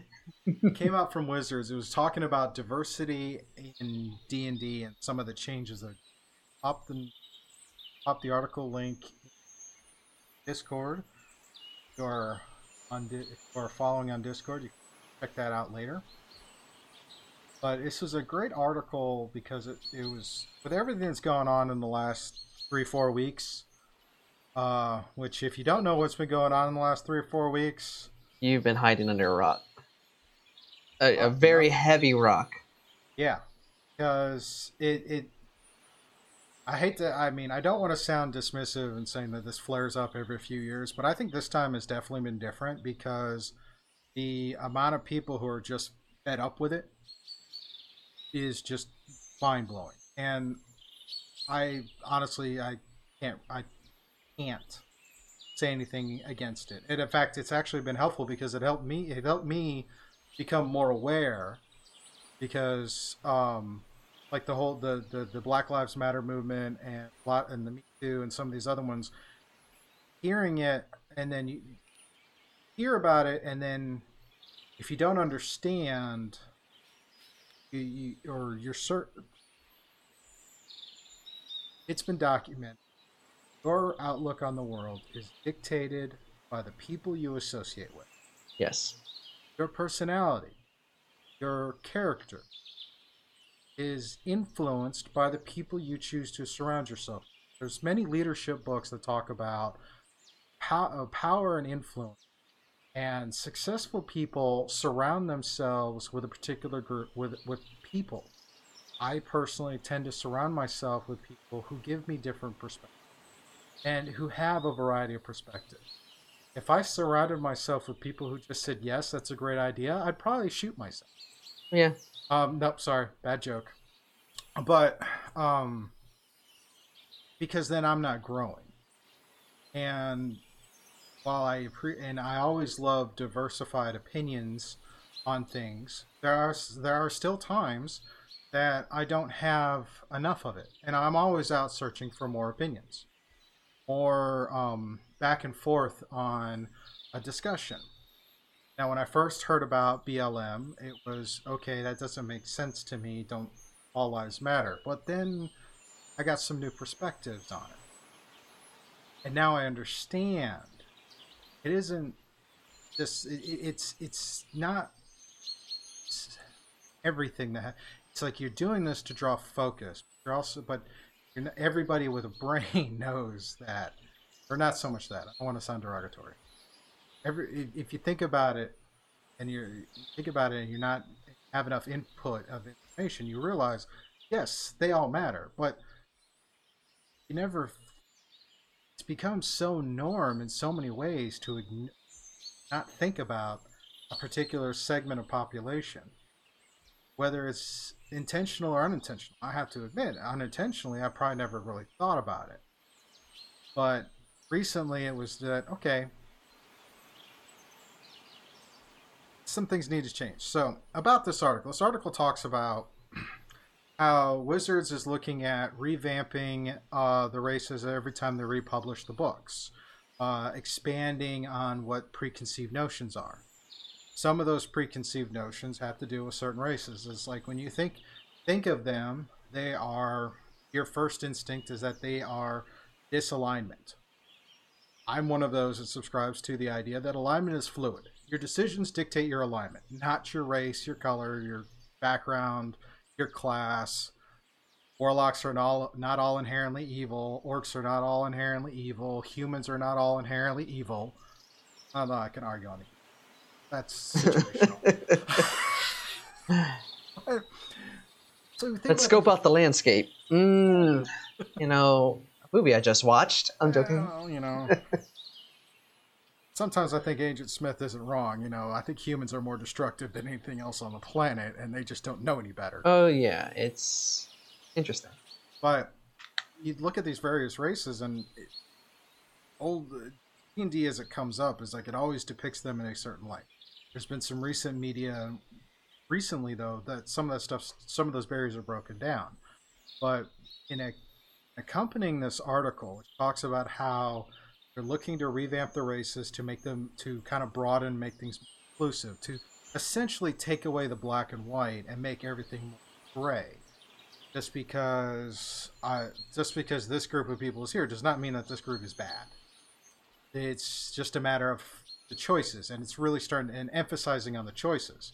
came out from Wizards. It was talking about diversity in D and D and some of the changes that pop the pop the article link Discord. Are on are following on Discord, you can check that out later. But this was a great article because it, it was with everything that's gone on in the last three four weeks. Uh, which, if you don't know what's been going on in the last three or four weeks, You've been hiding under a rock. A, a very heavy rock. Yeah, because it it. I hate to. I mean, I don't want to sound dismissive and saying that this flares up every few years, but I think this time has definitely been different because the amount of people who are just fed up with it is just mind blowing. And I honestly, I can't, I can't say anything against it. And in fact, it's actually been helpful because it helped me. It helped me become more aware because um like the whole the, the the black lives matter movement and and the me too and some of these other ones hearing it and then you hear about it and then if you don't understand you, you or you're certain it's been documented your outlook on the world is dictated by the people you associate with Yes. Your personality, your character is influenced by the people you choose to surround yourself. There's many leadership books that talk about pow- uh, power and influence. And successful people surround themselves with a particular group with with people. I personally tend to surround myself with people who give me different perspectives and who have a variety of perspectives if I surrounded myself with people who just said yes, that's a great idea, I'd probably shoot myself. Yeah. Um, nope, sorry, bad joke. But um, because then I'm not growing. And while I appre- and I always love diversified opinions on things, there are there are still times that I don't have enough of it, and I'm always out searching for more opinions, or um, back and forth on a discussion. Now, when I first heard about BLM, it was okay. That doesn't make sense to me. Don't all lives matter? But then I got some new perspectives on it, and now I understand. It isn't just. It, it- it's it's not everything that. It's like you're doing this to draw focus. You're also, but everybody with a brain knows that, or not so much that. I don't want to sound derogatory every if- you think about it and you think about it and you're not have enough input of information you realize yes they all matter but you never it's become so norm in so many ways to ign- not think about a particular segment of population whether it's intentional or unintentional i have to admit unintentionally i probably never really thought about it but recently it was that okay some things need to change. So, about this article, this article talks about how Wizards is looking at revamping uh, the races every time they republish the books, uh, expanding on what preconceived notions are. Some of those preconceived notions have to do with certain races. It's like when you think think of them, they are your first instinct is that they are disalignment. I'm one of those that subscribes to the idea that alignment is fluid. Your decisions dictate your alignment, not your race, your color, your background, your class. Warlocks are not all, not all inherently evil. Orcs are not all inherently evil. Humans are not all inherently evil. Although I can argue on it. That's situational. so think Let's about scope out the landscape. Mm, you know, movie I just watched. I'm joking. Well, you know. Sometimes I think Agent Smith isn't wrong. You know, I think humans are more destructive than anything else on the planet, and they just don't know any better. Oh yeah, it's interesting. But you look at these various races, and it, old D and D as it comes up is like it always depicts them in a certain light. There's been some recent media, recently though, that some of that stuff, some of those barriers are broken down. But in a, accompanying this article, it talks about how they're looking to revamp the races to make them to kind of broaden, make things inclusive, to essentially take away the black and white and make everything gray just because I just because this group of people is here does not mean that this group is bad. It's just a matter of the choices, and it's really starting and emphasizing on the choices.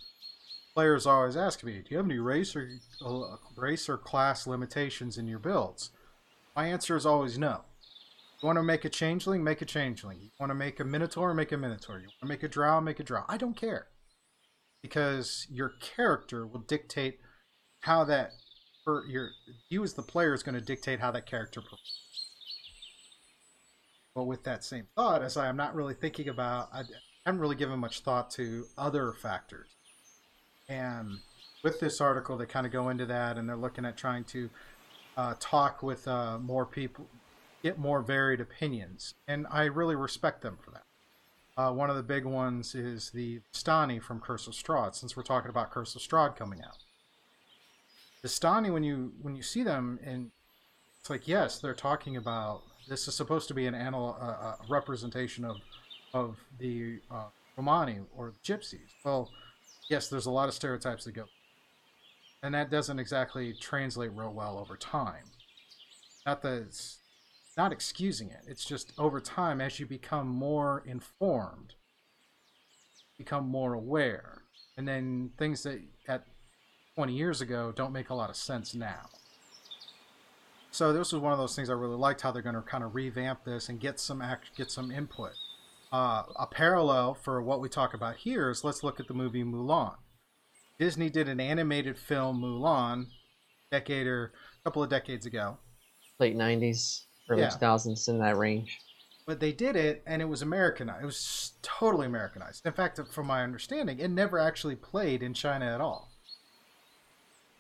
players always ask me, "Do you have any race or uh, race or class limitations in your builds?" My answer is always no. You want to make a changeling, make a changeling. You want to make a minotaur, make a minotaur. You want to make a drow, make a drow. I don't care, because your character will dictate how that your you as the player is going to dictate how that character performs. But with that same thought, as I am not really thinking about, I haven't really given much thought to other factors. And with this article, they kind of go into that, and they're looking at trying to uh, talk with uh, more people, get more varied opinions, and I really respect them for that. Uh, one of the big ones is the Vistani from Curse of Strahd, since we're talking about Curse of Strahd coming out. Vistani, when you when you see them, and it's like yes, they're talking about this is supposed to be an anal, uh, representation of of the uh, Romani or Gypsies. Well, yes, there's a lot of stereotypes that go, and that doesn't exactly translate real well over time. Not that it's not excusing it. It's just over time, as you become more informed, become more aware, and then things that at 20 years ago don't make a lot of sense now. So this was one of those things I really liked how they're going to kind of revamp this and get some act, get some input. Uh, a parallel for what we talk about here is let's look at the movie Mulan. Disney did an animated film Mulan, decade or a couple of decades ago. Late '90s, early Yeah. 2000s, in that range. But they did it, and it was Americanized. It was totally Americanized. In fact, from my understanding, it never actually played in China at all.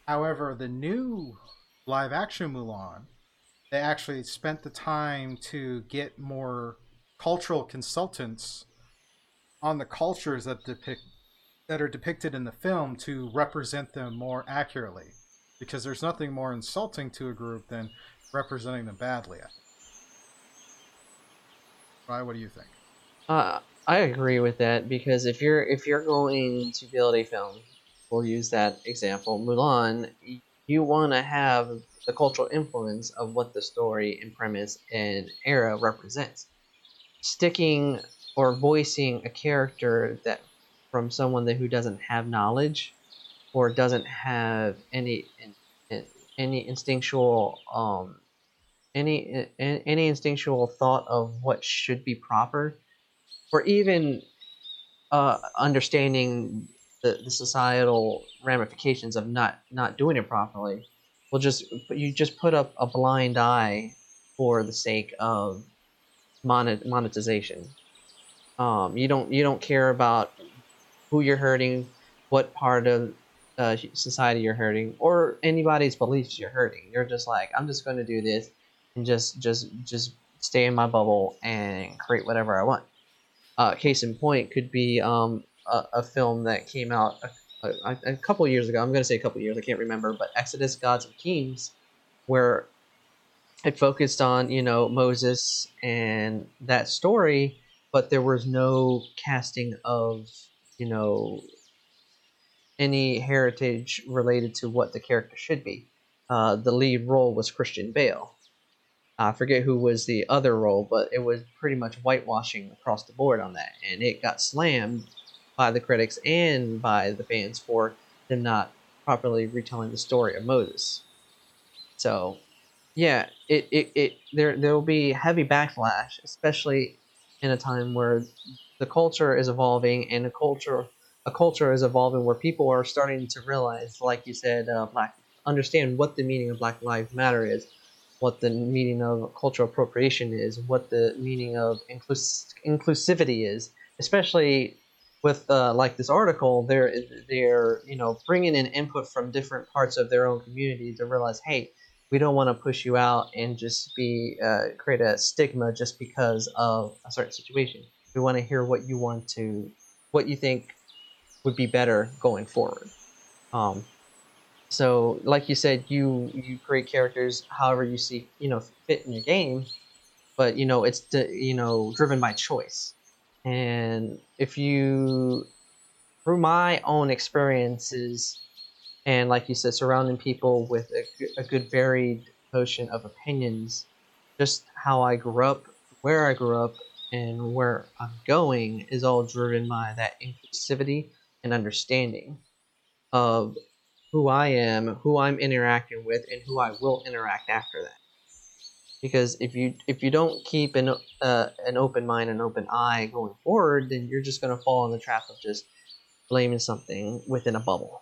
However, the new live action Mulan, they actually spent the time to get more cultural consultants on the cultures that depict that are depicted in the film to represent them more accurately. Because there's nothing more insulting to a group than representing them badly. Ryan, what do you think? Uh, I agree with that because if you're if you're going to build a film, we'll use that example, Mulan. You want to have the cultural influence of what the story and premise and era represents. Sticking or voicing a character that from someone that who doesn't have knowledge or doesn't have any any instinctual um any any instinctual thought of what should be proper or even uh, understanding the, the societal ramifications of not not doing it properly. Will just you just put up a blind eye for the sake of monet, monetization. Um, you don't you don't care about who you're hurting what part of uh, society you're hurting or anybody's beliefs you're hurting you're just like i'm just going to do this and just just just stay in my bubble and create whatever i want uh, case in point could be um, a, a film that came out a, a, a couple years ago. I'm going to say a couple years. I can't remember, but Exodus: Gods and Kings, where it focused on you know Moses and that story, but there was no casting of you know any heritage related to what the character should be. Uh, the lead role was Christian Bale. I forget who was the other role, but it was pretty much whitewashing across the board on that, and it got slammed by the critics and by the fans for them not properly retelling the story of Moses. So, yeah, it, it, it there there will be heavy backlash, especially in a time where the culture is evolving and a culture a culture is evolving where people are starting to realize, like you said, uh, black understand what the meaning of Black Lives Matter is, what the meaning of cultural appropriation is, what the meaning of inclus- inclusivity is, especially with uh, like this article, they're they're you know bringing in input from different parts of their own community to realize, hey, we don't want to push you out and just be uh, create a stigma just because of a certain situation. We want to hear what you want to, what you think would be better going forward. Um, so, like you said, you you create characters however you see you know fit in your game, but you know it's you know driven by choice. And if you, through my own experiences, and like you said, surrounding people with a, a good varied ocean of opinions, just how I grew up, where I grew up, and where I'm going is all driven by that inclusivity and understanding. of who I am, who I'm interacting with, and who I will interact after that. Because if you if you don't keep an uh, an open mind, an open eye going forward, then you're just gonna fall in the trap of just blaming something within a bubble.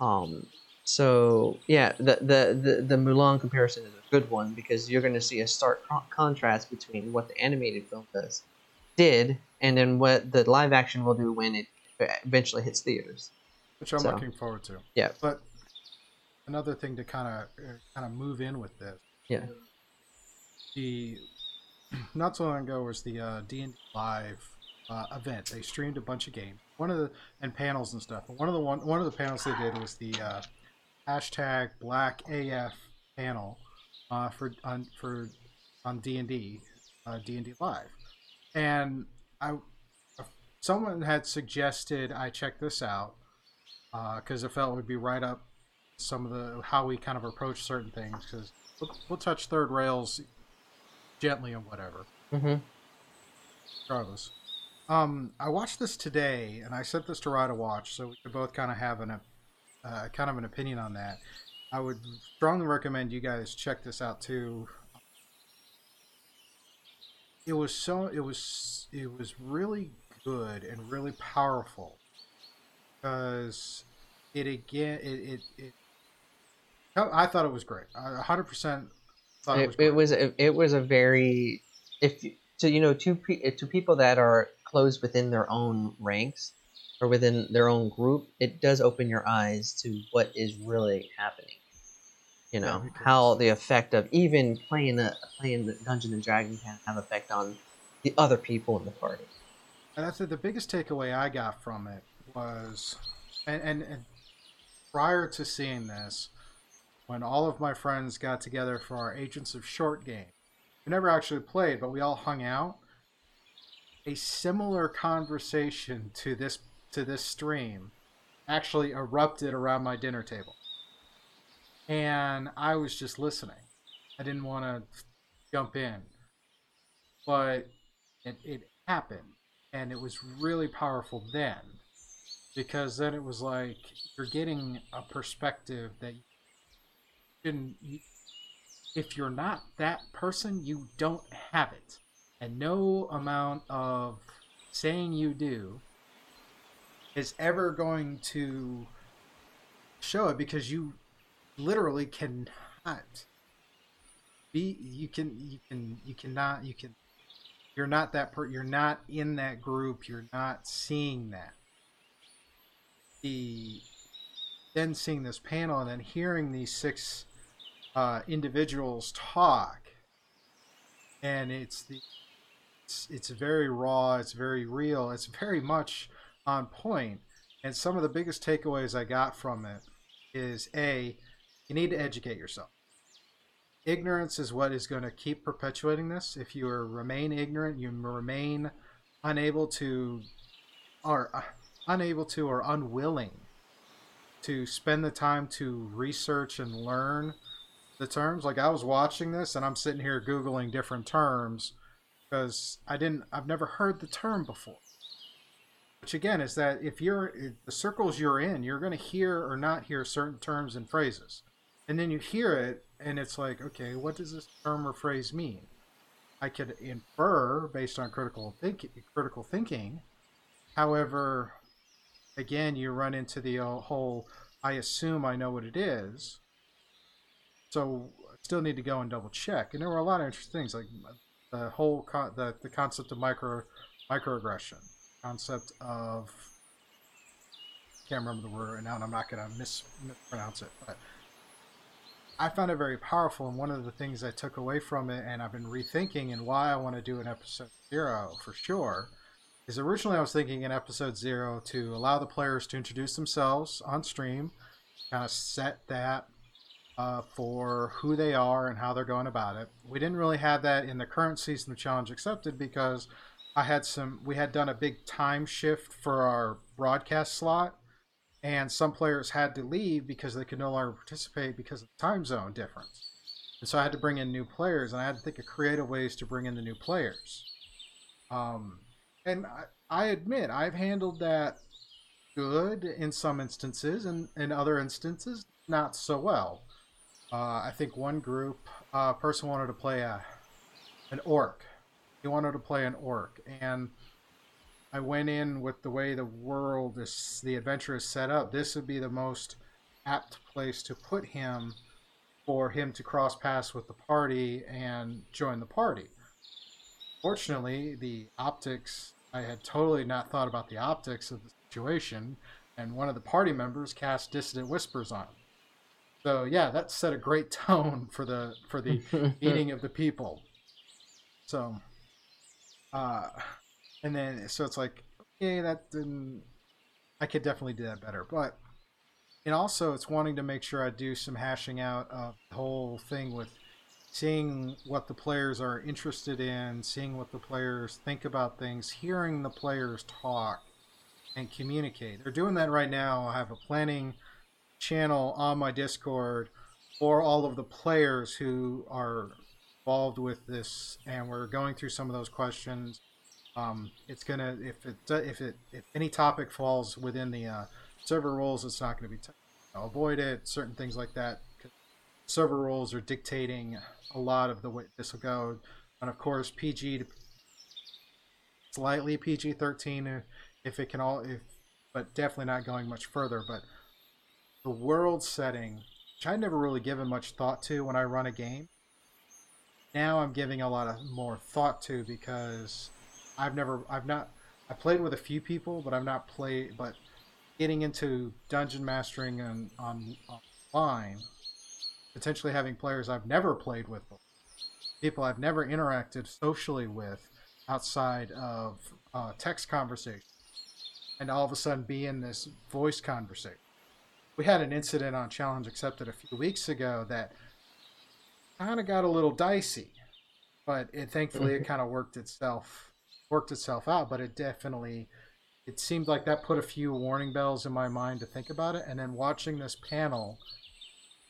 Um, so yeah, the the the, the Mulan comparison is a good one because you're going to see a stark contrast between what the animated film does did and then what the live action will do when it eventually hits theaters. Which I'm So. looking forward to. Yeah. But another thing to kind of kind of move in with this. Yeah. The not so long ago was the uh, D and live uh, event. They streamed a bunch of games. One of the and panels and stuff. One of the one one of the panels they did was the uh, hashtag Black AF panel uh, for on for on D and D uh, D and D live, and I someone had suggested I check this out because I felt it would be right up some of the how we kind of approach certain things because we'll, we'll touch third rails gently and whatever Mm-hmm. regardless. Um, I watched this today, and I sent this to Ride to watch, so we could both kind of have an uh, kind of an opinion on that. I would strongly recommend you guys check this out too. It was so it was it was really good and really powerful because it again it it, it I thought it was great. I 100% thought it, It, was it was a, it was a very if to you know to to people that are closed within their own ranks or within their own group, it does open your eyes to what is really happening. You know because- how the effect of even playing a playing the Dungeon and Dragon can have effect on the other people in the party. And that's it. The biggest takeaway I got from it was, and, and, and prior to seeing this, when all of my friends got together for our Agents of Short game, we never actually played, but we all hung out. A similar conversation to this to this stream actually erupted around my dinner table, and I was just listening. I didn't want to jump in, but it, it happened. And it was really powerful then because then it was like you're getting a perspective that you you, if you're not that person you don't have it. And no amount of saying you do is ever going to show it because you literally cannot be you can you can you cannot you can you're not that per you're not in that group. You're not seeing that. The then seeing this panel and then hearing these six uh, individuals talk. And it's the it's, it's very raw. It's very real. It's very much on point and some of the biggest takeaways i got from it is a you need to educate yourself ignorance is what is going to keep perpetuating this. If you remain ignorant, you remain unable to, or uh, unable to, or unwilling to spend the time to research and learn the terms. Like I was watching this and I'm sitting here googling different terms because I didn't, I've never heard the term before. Which again is that if you're the circles you're in, you're going to hear or not hear certain terms and phrases. And then you hear it and it's like okay what does this term or phrase mean? I could infer based on critical think- critical thinking. However again you run into the uh, whole i assume i know what it is. So I still need to go and double check. And there were a lot of interesting things like the whole con- the, the concept of micro microaggression concept of can't remember the word right now and i'm not going to mispronounce it but I found it very powerful, and one of the things I took away from it, and I've been rethinking, and why I want to do an episode zero for sure, is originally I was thinking in episode zero to allow the players to introduce themselves on stream, kind of set that uh, for who they are and how they're going about it. We didn't really have that in the current season of Challenge Accepted because I had some, we had done a big time shift for our broadcast slot and some players had to leave because they could no longer participate because of the time zone difference. And so I had to bring in new players, and I had to think of creative ways to bring in the new players. Um, and I, I admit I've handled that good in some instances, and in other instances, not so well. Uh, I think one group uh, person wanted to play a an orc. He wanted to play an orc, and I went in with the way the world is, the adventure is set up. This would be the most apt place to put him for him to cross paths with the party and join the party. Fortunately, the optics, I had totally not thought about the optics of the situation, and one of the party members cast Dissonant Whispers on him. So yeah, that set a great tone for the for the meeting of the people. So, uh, and then so it's like, okay, that didn't. I could definitely do that better, but and also it's wanting to make sure I do some hashing out of the whole thing with seeing what the players are interested in, seeing what the players think about things, hearing the players talk and communicate. They're doing that right now. I have a planning channel on my Discord for all of the players who are involved with this, and we're going through some of those questions. Um, it's gonna if it if it if any topic falls within the uh, server rules, it's not to be t- avoid it. Certain things like that. Server rules are dictating a lot of the way this will go, and of course PG to slightly PG thirteen if it can all if, but definitely not going much further. But the world setting, which I never really given much thought to when I run a game. Now I'm giving a lot of more thought to because I've never, I've not, I played with a few people, but I've not played, but getting into dungeon mastering and on online, potentially having players I've never played with, people I've never interacted socially with outside of uh, text conversation, and all of a sudden be in this voice conversation. We had an incident on Challenge Accepted a few weeks ago that kind of got a little dicey, but it thankfully it mm-hmm. kind of worked itself worked itself out. But it definitely it seemed like that put a few warning bells in my mind to think about it. And then watching this panel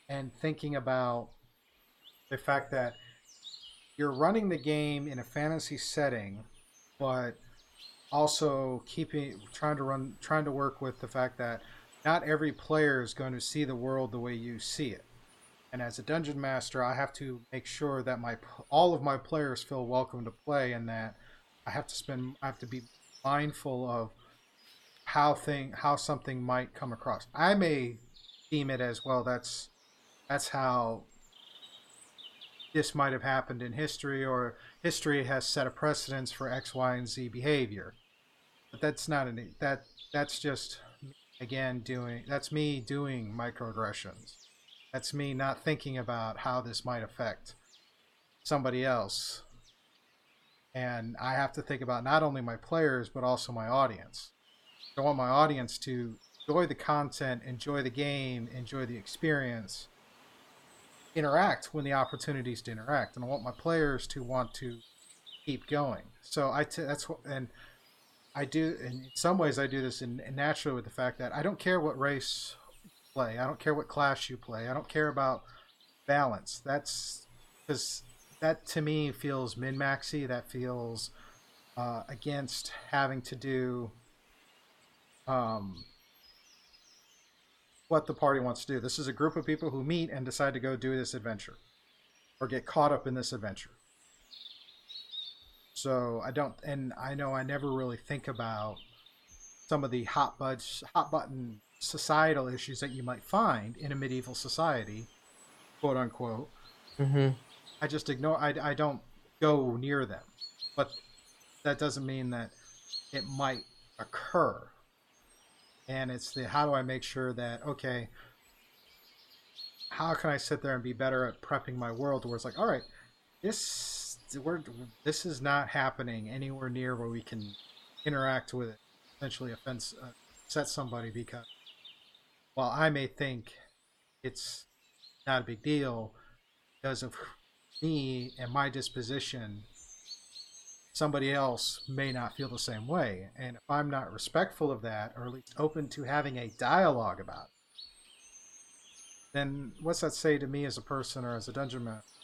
and thinking about the fact that you're running the game in a fantasy setting, but also keeping trying to run trying to work with the fact that not every player is going to see the world the way you see it. And as a dungeon master, I have to make sure that my all of my players feel welcome to play, and that I have to spend I have to be mindful of how thing how something might come across. I may deem it as well. That's that's how this might have happened in history, or history has set a precedence for X, Y, and Z behavior. But that's not an that that's just again doing that's me doing microaggressions that's me not thinking about how this might affect somebody else. And i have to think about not only my players but also my audience. I want my audience to enjoy the content enjoy the game enjoy the experience interact when the opportunities to interact. And i want my players to want to keep going. So i t- that's what and I do in some ways I do this in, in naturally with the fact that I don't care what race play. I don't care what class you play. I don't care about balance. That's because that to me feels min maxy. That feels uh, against having to do um, what the party wants to do. This is a group of people who meet and decide to go do this adventure or get caught up in this adventure. So I don't, and I know I never really think about some of the hot buds, hot button societal issues that you might find in a medieval society, quote unquote. Mm-hmm. I just ignore. I, I don't go near them, but that doesn't mean that it might occur. And it's the how do I make sure that okay, how can I sit there and be better at prepping my world where it's like, all right, this we're this is not happening anywhere near where we can interact with it, essentially offense uh, upset somebody because while I may think it's not a big deal because of me and my disposition, somebody else may not feel the same way. And if I'm not respectful of that, or at least open to having a dialogue about it, then what's that say to me as a person or as a dungeon master?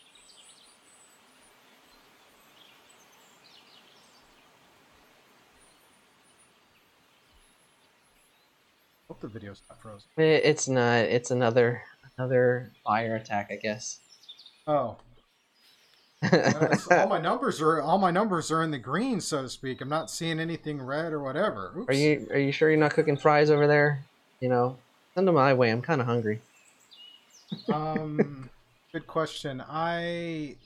The video's not frozen. It, it's not. It's another another fire attack, I guess. Oh, all my numbers are all my numbers are in the green, so to speak. I'm not seeing anything red or whatever. Oops. are you Are you sure you're not cooking fries over there? You know, send them my way. I'm kind of hungry. um, good question. I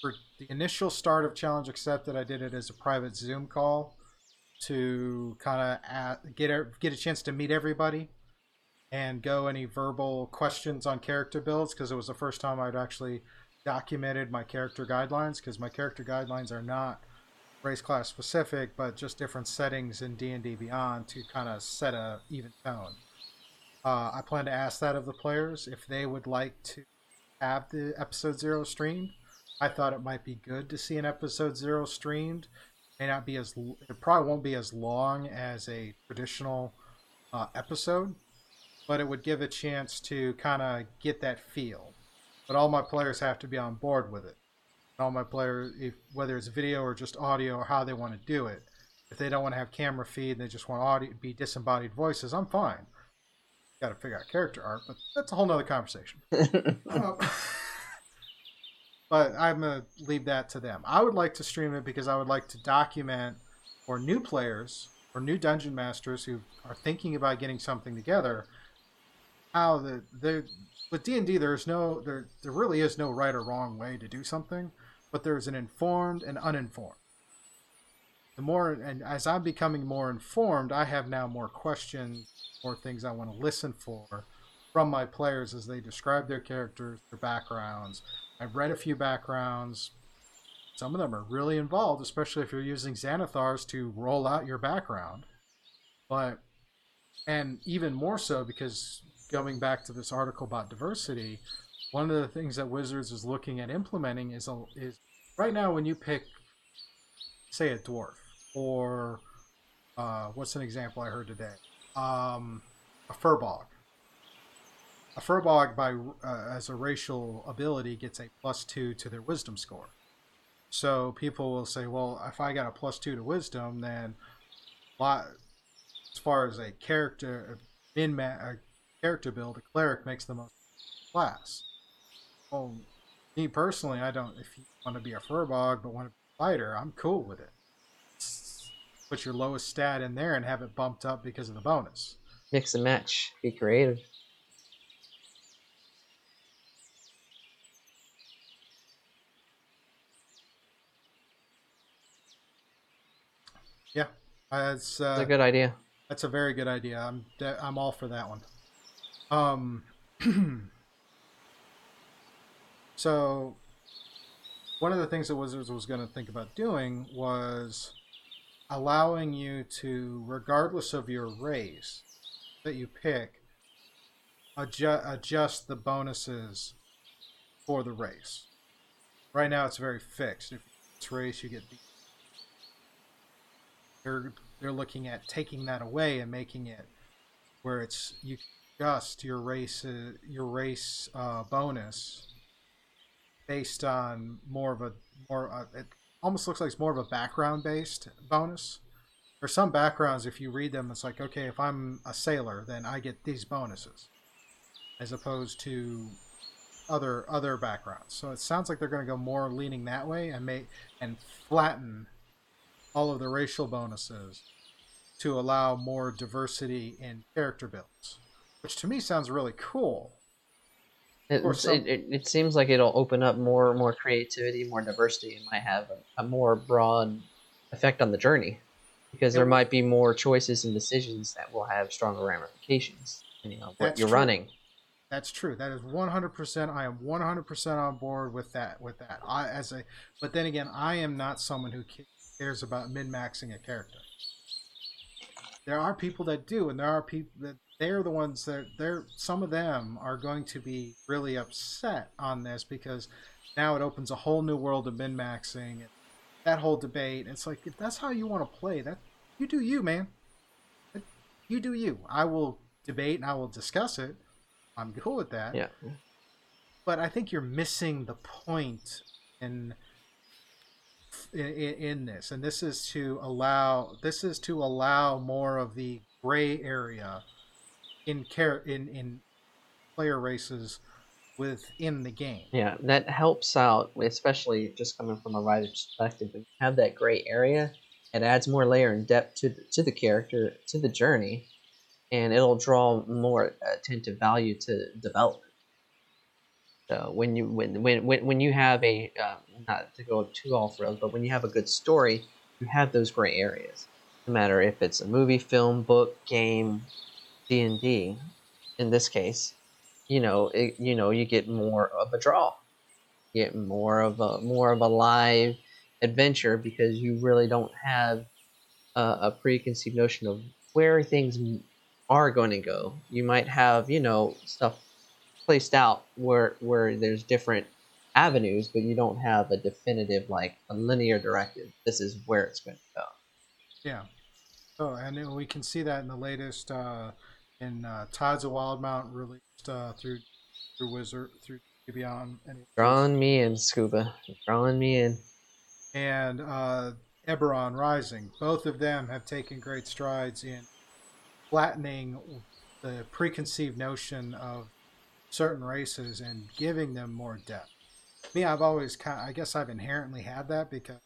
for the initial start of challenge accepted, I did it as a private Zoom call to kind of get a, get a chance to meet everybody and go any verbal questions on character builds because it was the first time I'd actually documented my character guidelines because my character guidelines are not race class specific but just different settings in D&D Beyond to kind of set a even tone. Uh, I plan to ask that of the players if they would like to have the episode zero streamed. I thought it might be good to see an episode zero streamed. May not be as it probably won't be as long as a traditional uh, episode, but it would give a chance to kind of get that feel. But all my players have to be on board with it. All my players, if, whether it's video or just audio or how they want to do it, if they don't want to have camera feed, and they just want audio be disembodied voices. I'm fine got to figure out character art, but that's a whole nother conversation. Um, but I'm gonna leave that to them. I would like to stream it because I would like to document for new players or new dungeon masters who are thinking about getting something together how the the with D and D there's no there there really is no right or wrong way to do something, but there's an informed and uninformed. The more and as I'm becoming more informed, I have now more questions, more things I want to listen for from my players as they describe their characters, their backgrounds. I've read a few backgrounds. Some of them are really involved, especially if you're using Xanathars to roll out your background. But and even more so because going back to this article about diversity, one of the things that Wizards is looking at implementing is a, is right now when you pick, say, a dwarf or uh, what's an example I heard today, um, a firbolg. A firbolg by uh, as a racial ability gets a plus two to their wisdom score. So people will say, well, if I got a plus two to wisdom, then as far as a character min a character build, a cleric makes the most class. Well, me personally, I don't. If you want to be a firbolg but want to be a fighter, I'm cool with it. Put your lowest stat in there and have it bumped up because of the bonus. Mix and match. Be creative. Yeah, that's uh, It's a good idea. That's a very good idea. I'm de- I'm all for that one. Um, so one of the things that Wizards was going to think about doing was allowing you to, regardless of your race that you pick, adjust adjust the bonuses for the race. Right now, it's very fixed. If it's race, you get the they're looking at taking that away and making it where it's you adjust your race uh, your race uh, bonus based on more of a more uh, it almost looks like it's more of a background based bonus. For some backgrounds, if you read them, it's like okay, if I'm a sailor, then I get these bonuses, as opposed to other other backgrounds. So it sounds like they're going to go more leaning that way and make and flatten all of the racial bonuses to allow more diversity in character builds, which to me sounds really cool. It, Or it, it, it seems like it'll open up more more creativity, more diversity, and might have a, a more broad effect on the journey because there might be more choices and decisions that will have stronger ramifications depending on what That's you're true. running. That's true. That is 100%. I am 100% on board with that. With that, I as a, but then again, I am not someone who cares about min maxing a character. There are people that do, and there are people that they're the ones that they're. Some of them are going to be really upset on this because now it opens a whole new world of min maxing. That whole debate. It's like if that's how you want to play, that you do you, man. You do you. I will debate and I will discuss it. I'm cool with that. Yeah. But I think you're missing the point in, in in this, and this is to allow this is to allow more of the gray area in care in in player races within the game. Yeah, that helps out, especially just coming from a writer's perspective. When you have that gray area, it adds more layer and depth to the, to the character, to the journey, and it'll draw more attentive value to development. So when you when when when, you have a uh, not to go too off rails, but when you have a good story, you have those gray areas. No matter if it's a movie, film, book, game, D and D, in this case, you know, it, you know, you get more of a draw, you get more of a more of a live adventure because you really don't have a, a preconceived notion of where things are going to go. You might have, you know, stuff placed out where where there's different avenues, but you don't have a definitive like a linear directive. This is where it's going to go. Yeah. Oh, and we can see that in the latest uh, in uh, Tides of Wildemount released uh, through through Wizard through Beyond and drawing me in Scuba, drawing me in, and uh, Eberron Rising. Both of them have taken great strides in flattening the preconceived notion of certain races and giving them more depth. Me, I've always kind of, I guess I've inherently had that because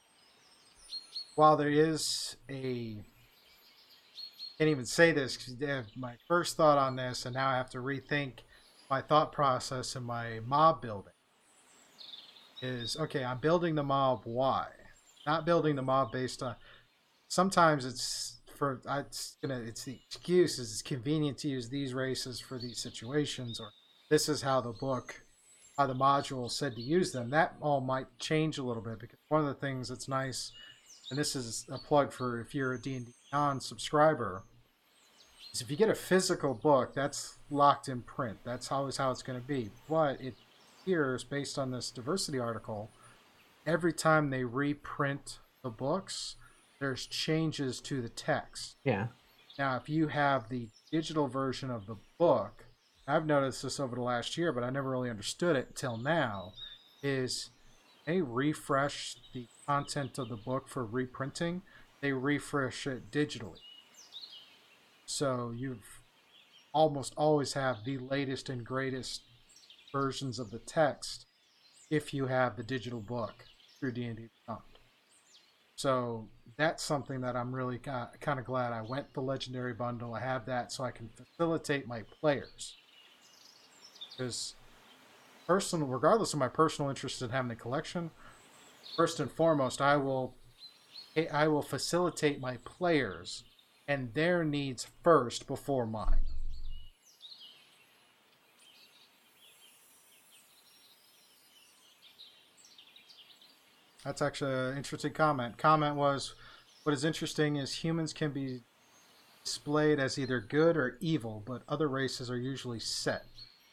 while there is a can't even say this because my first thought on this, and now I have to rethink my thought process in my mob building. Is okay, I'm building the mob. Why? Not building the mob based on. Sometimes it's for it's gonna it's the excuse is it's convenient to use these races for these situations, or this is how the book, how the module said to use them. That all might change a little bit because one of the things that's nice, and this is a plug for if you're a D&D non-subscriber, is if you get a physical book, that's locked in print. That's always how it's going to be. But it appears, based on this diversity article, every time they reprint the books, there's changes to the text. Yeah. Now, if you have the digital version of the book, I've noticed this over the last year, but I never really understood it till now, is they refresh the content of the book for reprinting, they refresh it digitally. So you've almost always have the latest and greatest versions of the text if you have the digital book through D&D Beyond. So that's something that I'm really kind of glad I went the legendary bundle. I have that so I can facilitate my players because personal, regardless of my personal interest in having a collection, first and foremost, I will I will facilitate my players and their needs first before mine. That's actually an interesting comment. Comment was what is interesting is humans can be displayed as either good or evil, but other races are usually set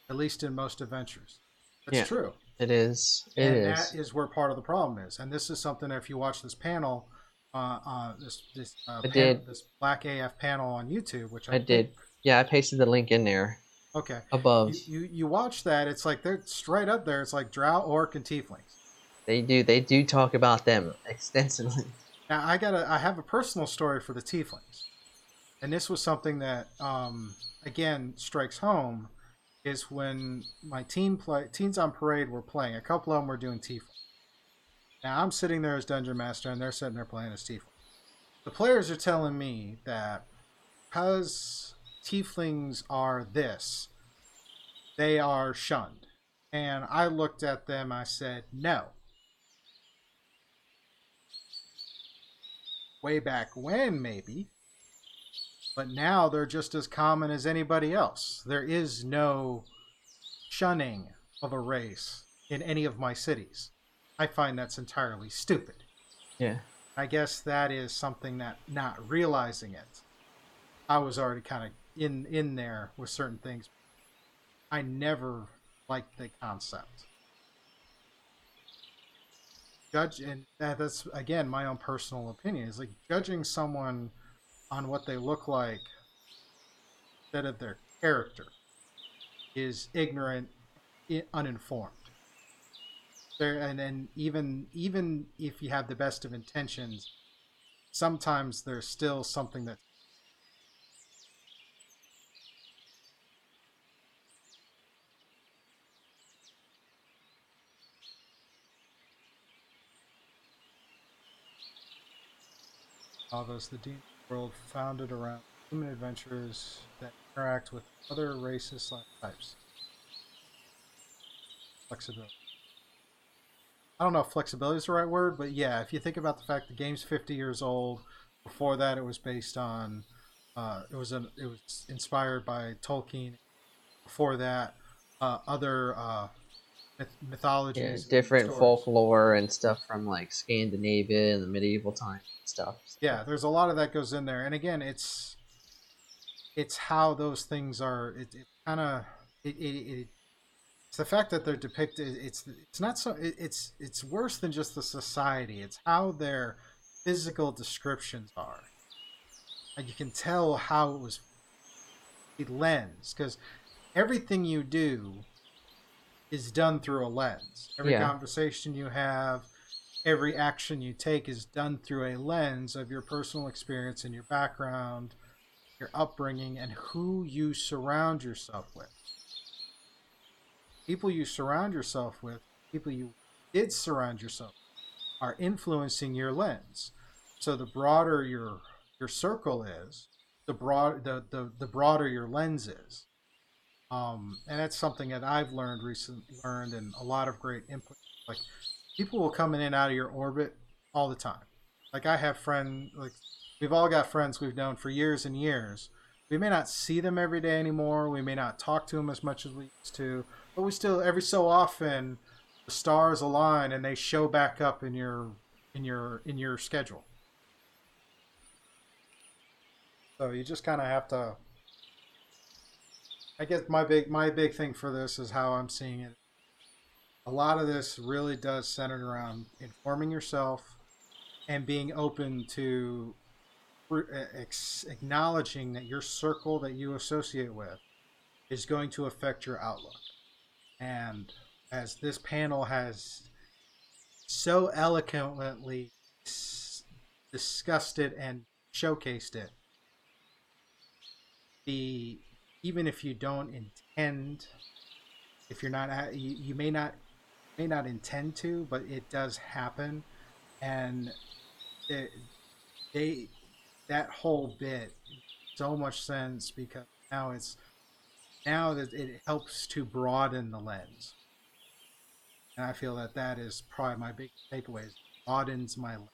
at least in most adventures. That's yeah, true. It is. It and is. that is where part of the problem is. And this is something that if you watch this panel, uh, uh, this this uh, I did. this Black AF panel on YouTube, which I, I did. Yeah, I pasted the link in there. Okay. Above. You, you, you watch that? It's like they're straight up there. It's like Drow, Orc, and Tieflings. They do. They do talk about them extensively. Now I got. to I have a personal story for the Tieflings, and this was something that, um, again, strikes home is when my team play teens on parade were playing. A couple of them were doing Tiefling. Now I'm sitting there as dungeon master, and they're sitting there playing as Tiefling. The players are telling me that because Tieflings are this, they are shunned. And I looked at them. I said, no. Way back when, maybe, but now they're just as common as anybody else. There is no shunning of a race in any of my cities. I find that's entirely stupid. Yeah. I guess that is something that not realizing it, I was already kind of in in there with certain things. I never liked the concept. Judge, and that's again my own personal opinion. Is like judging someone on what they look like instead of their character is ignorant, uninformed. There, and then even even if you have the best of intentions, sometimes there's still something that. Avos the Dean world founded around human adventurers that interact with other races slash types. Flexibility. I don't know if flexibility is the right word, but yeah, if you think about the fact the game's 50 years old, before that it was based on, uh, it was an, it was inspired by Tolkien. Before that, uh, other uh, myth- Yeah, different stories. folklore and stuff from like Scandinavia and the medieval time stuff. yeah there's a lot of that goes in there and again it's it's how those things are it, it kind of it, it, it it's the fact that they're depicted it's it's not so it, it's it's worse than just the society it's how their physical descriptions are like you can tell how it was lens because everything you do is done through a lens every Yeah. conversation you have every action you take is done through a lens of your personal experience and your background, your upbringing, and who you surround yourself with. People you surround yourself with, people you did surround yourself, with, are influencing your lens. So the broader your your circle is, the broad the, the, the broader your lens is. Um, and that's something that I've learned recently learned and a lot of great input. Like people will come in and out of your orbit all the time. Like I have friend like we've all got friends we've known for years and years. We may not see them every day anymore. We may not talk to them as much as we used to, but we still every so often the stars align and they show back up in your in your in your schedule. So you just kind of have to I guess my big my big thing for this is how I'm seeing it a lot of this really does center around informing yourself and being open to acknowledging that your circle that you associate with is going to affect your outlook. And as this panel has so eloquently discussed it and showcased it, the even if you don't intend, if you're not, you, you may not may not intend to, but it does happen, and it, they that whole bit so much sense because now it's now that it helps to broaden the lens, and I feel that that is probably my big takeaway. Broadens my lens.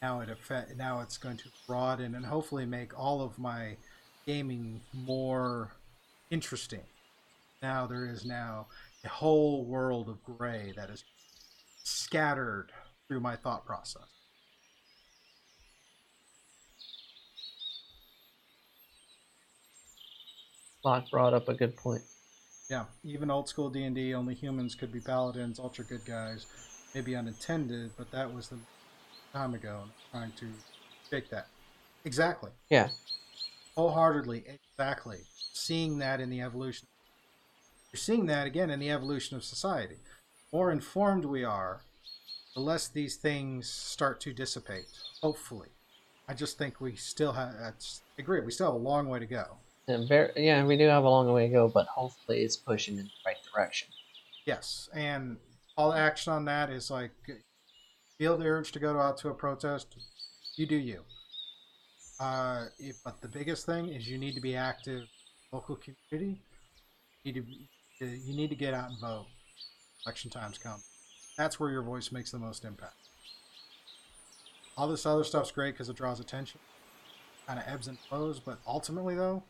Now it affect, now it's going to broaden and hopefully make all of my gaming more interesting. Now there is now a whole world of gray that is scattered through my thought process. Locke brought up a good point. Yeah, even old school D and D, only humans could be paladins, ultra good guys, maybe unintended, but that was the time ago. I'm trying to shake that. Exactly. Yeah, Wholeheartedly, exactly. Seeing that in the evolution. You're seeing that again in the evolution of society. The more informed we are, the less these things start to dissipate. Hopefully, I just think we still have. I agree. We still have a long way to go. very, yeah, we do have a long way to go, but hopefully it's pushing in the right direction. Yes, and all action on that is like feel the urge to go out to a protest. You do you. Uh, but the biggest thing is you need to be active. Local community. You need to you need to get out and vote. Election times come. That's where your voice makes the most impact. All this other stuff's great because it draws attention, kind of ebbs and flows. But ultimately, though,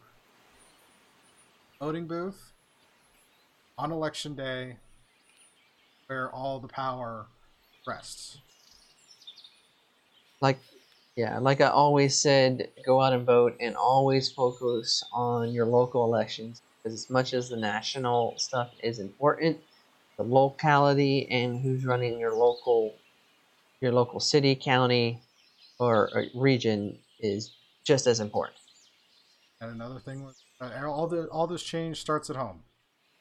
voting booth on election day where all the power rests. Like, yeah, like I always said, go out and vote and always focus on your local elections. Because as much as the national stuff is important, the locality and who's running your local, your local city, county, or, or region is just as important. And another thing was uh, all the all this change starts at home.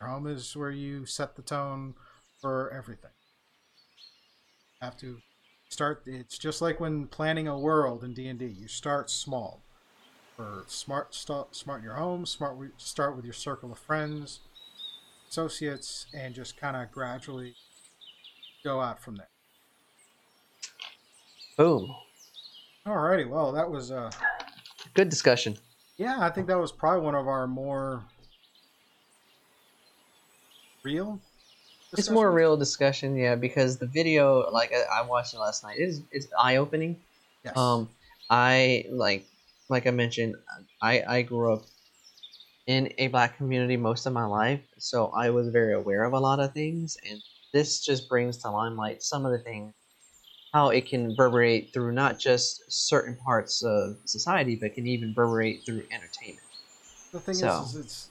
Your home is where you set the tone for everything. Have to start. It's just like when planning a world in D and D. You start small. or smart, start, smart in your home. Smart. Start with your circle of friends, associates, and just kind of gradually go out from there. Boom. Alrighty, well, that was uh, Good discussion. yeah, I think that was probably one of our more real. It's more discussions. real discussion, yeah, because the video, like I, I watched it last night, is is eye opening. Yes. Um, I like, like I mentioned, I I grew up in a black community most of my life, so I was very aware of a lot of things, and this just brings to limelight some of the things, how it can reverberate through not just certain parts of society, but can even reverberate through entertainment. the thing so- is, is, it's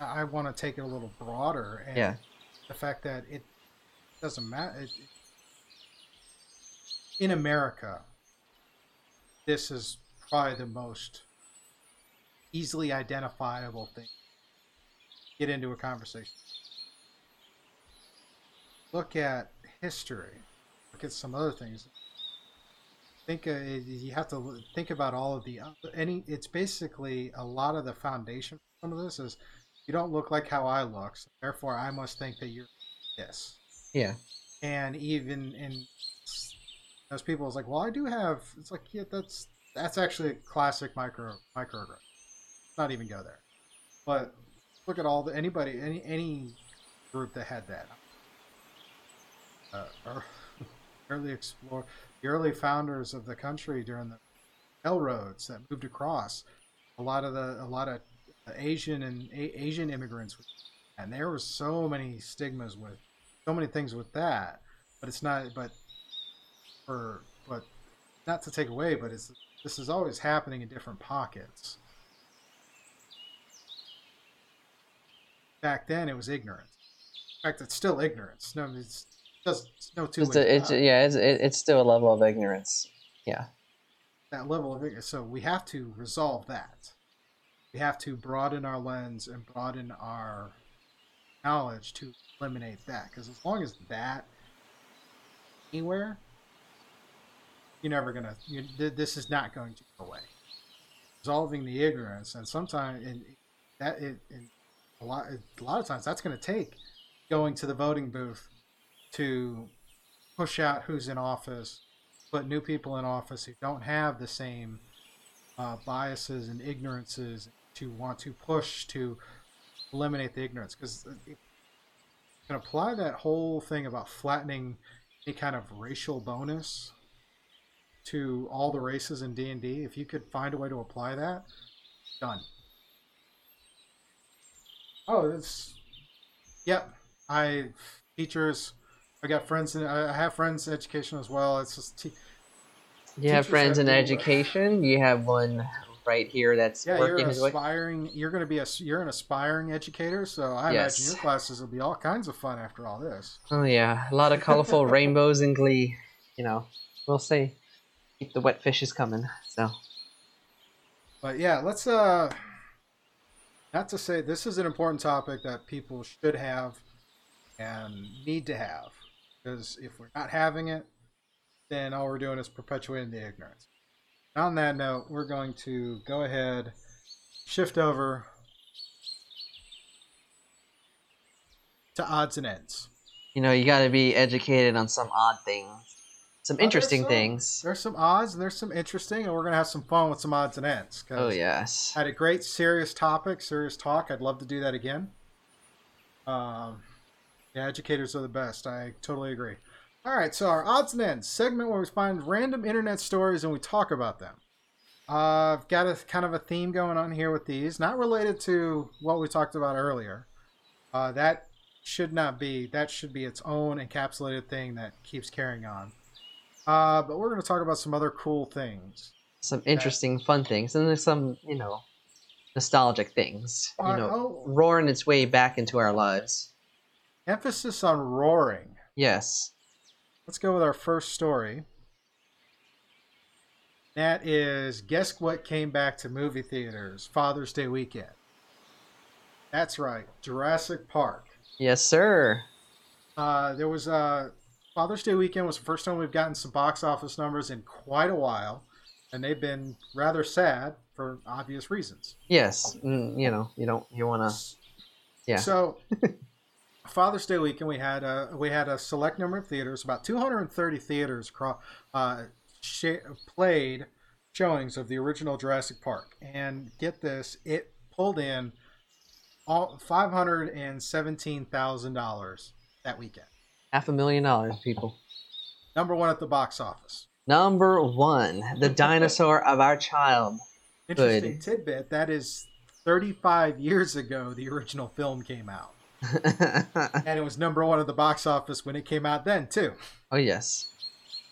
I want to take it a little broader, and Yeah. The fact that it doesn't matter. It, in America, this is probably the most easily identifiable thing. Get into a conversation. Look at history. Look at some other things. Think uh, you have to think about all of the any. It's basically a lot of the foundation. Some of this is you don't look like how I look, so therefore I must think that you're this. Yeah. and even in those people is like well i do have it's like yeah that's that's actually a classic micro microaggression. Let's not even go there. But look at all the anybody any any group that had that. Uh, early explore the early founders of the country during the railroads that moved across a lot of the a lot of asian and a- asian immigrants and there were so many stigmas with so many things with that but it's not but for but not to take away but it's this is always happening in different pockets. Back then it was ignorance. In fact it's still ignorance. No it's just no two It's, ways a, it's yeah, it's it, it's still a level of ignorance. Yeah. that level of ignorance. So we have to resolve that we have to broaden our lens and broaden our knowledge to eliminate that. Because as long as that anywhere you're never gonna you, th- this is not going to go away. Resolving the ignorance and sometimes and that it, and a lot a lot of times that's going to take going to the voting booth to push out who's in office put new people in office who don't have the same uh, biases and ignorances to want to push to eliminate the ignorance because you can apply that whole thing about flattening any kind of racial bonus to all the races in D&D if you could find a way to apply that done. Oh it's yep I teachers I got friends in I have friends in education as well. It's just te- You have friends have in education. You have one right here that's Yeah, you're working way. aspiring. You're going to be a. You're an aspiring educator, so I Yes. imagine your classes will be all kinds of fun after all this. Oh yeah, a lot of colorful rainbows and glee. You know, we'll see. Keep the wet fishes coming. So But yeah, let's. uh Not to say this is an important topic that people should have and need to have, because if we're not having it, then all we're doing is perpetuating the ignorance. On that note, we're going to go ahead, shift over to odds and ends. you know, you got to be educated on some odd things, some there's interesting some. things. There's some odds and there's some interesting, and we're gonna have some fun with some odds and ends. Oh yes. I had a great serious topic, serious talk. I'd love to do that again. Um, yeah, educators are the best. I totally agree. All right, so our odds and ends segment where we find random internet stories and we talk about them. Uh, I've got a kind of a theme going on here with these, not related to what we talked about earlier. Uh, that should not be. That should be its own encapsulated thing that keeps carrying on. Uh, but we're going to talk about some other cool things. Some interesting, fun things, and there's some, you know, nostalgic things. You Uh, know, oh. roaring its way back into our lives. Emphasis on roaring. Yes. Let's go with our first story. That is guess what came back to movie theaters Father's Day weekend. That's right, Jurassic Park. Yes, sir. Uh, there was uh, Father's Day weekend was the first time we've gotten some box office numbers in quite a while, and they've been rather sad for obvious reasons. Yes. Mm, you know, you don't, you want to. Yeah. So, Father's Day weekend, we had a we had a select number of theaters, about 230 theaters across, uh, sh- played showings of the original Jurassic Park, and get this, it pulled in all five hundred and seventeen thousand dollars that weekend. Half a million dollars, people. Number one at the box office. Number one, the dinosaur of our child. Interesting Good. tidbit. That is 35 years ago. The original film came out, and it was number one at the box office when it came out then too. oh yes.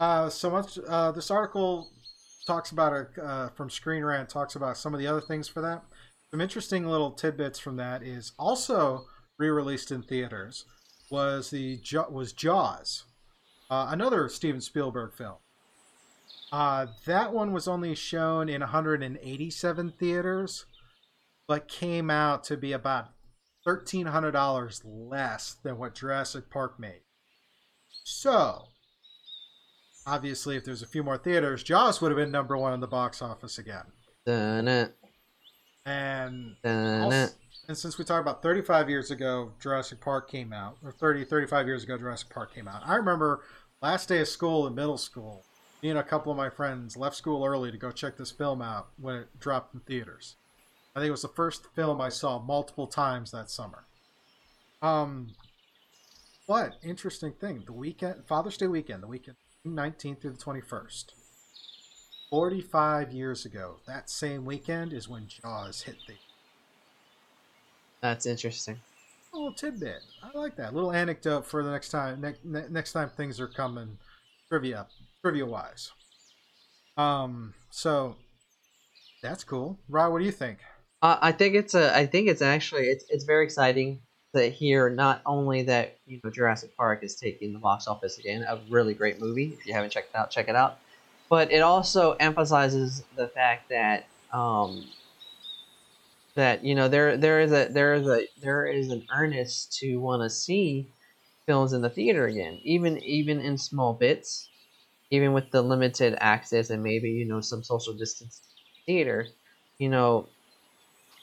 Uh, so much. Uh, this article talks about it uh, from Screen Rant. Talks about some of the other things for that. Some interesting little tidbits from that is also re-released in theaters. Was the was Jaws, uh, another Steven Spielberg film. Uh, that one was only shown in 187 theaters, but came out to be about $1,300 less than what Jurassic Park made. So, obviously, if there's a few more theaters, Jaws would have been number one in the box office again. Dun-it, And also, and since we talked about 35 years ago, Jurassic Park came out, or 30, 35 years ago, Jurassic Park came out. I remember last day of school in middle school, me and a couple of my friends left school early to go check this film out when it dropped in theaters. I think it was the first film I saw multiple times that summer. Um, what interesting thing? The weekend, Father's Day weekend, the weekend, 19th through the 21st. 45 years ago, that same weekend is when Jaws hit the That's interesting. a little tidbit. I like that little anecdote for the next time. Ne- next time things are coming, trivia, trivia wise. Um. So that's cool. Rod, what do you think? Uh, I think it's a. I think it's actually it's it's very exciting to hear not only that you know Jurassic Park is taking the box office again, a really great movie. If you haven't checked it out, check it out. But it also emphasizes the fact that um, that you know there there is a there is a there is an earnest to want to see films in the theater again, even even in small bits, even with the limited access and maybe you know some social distance theater. You know,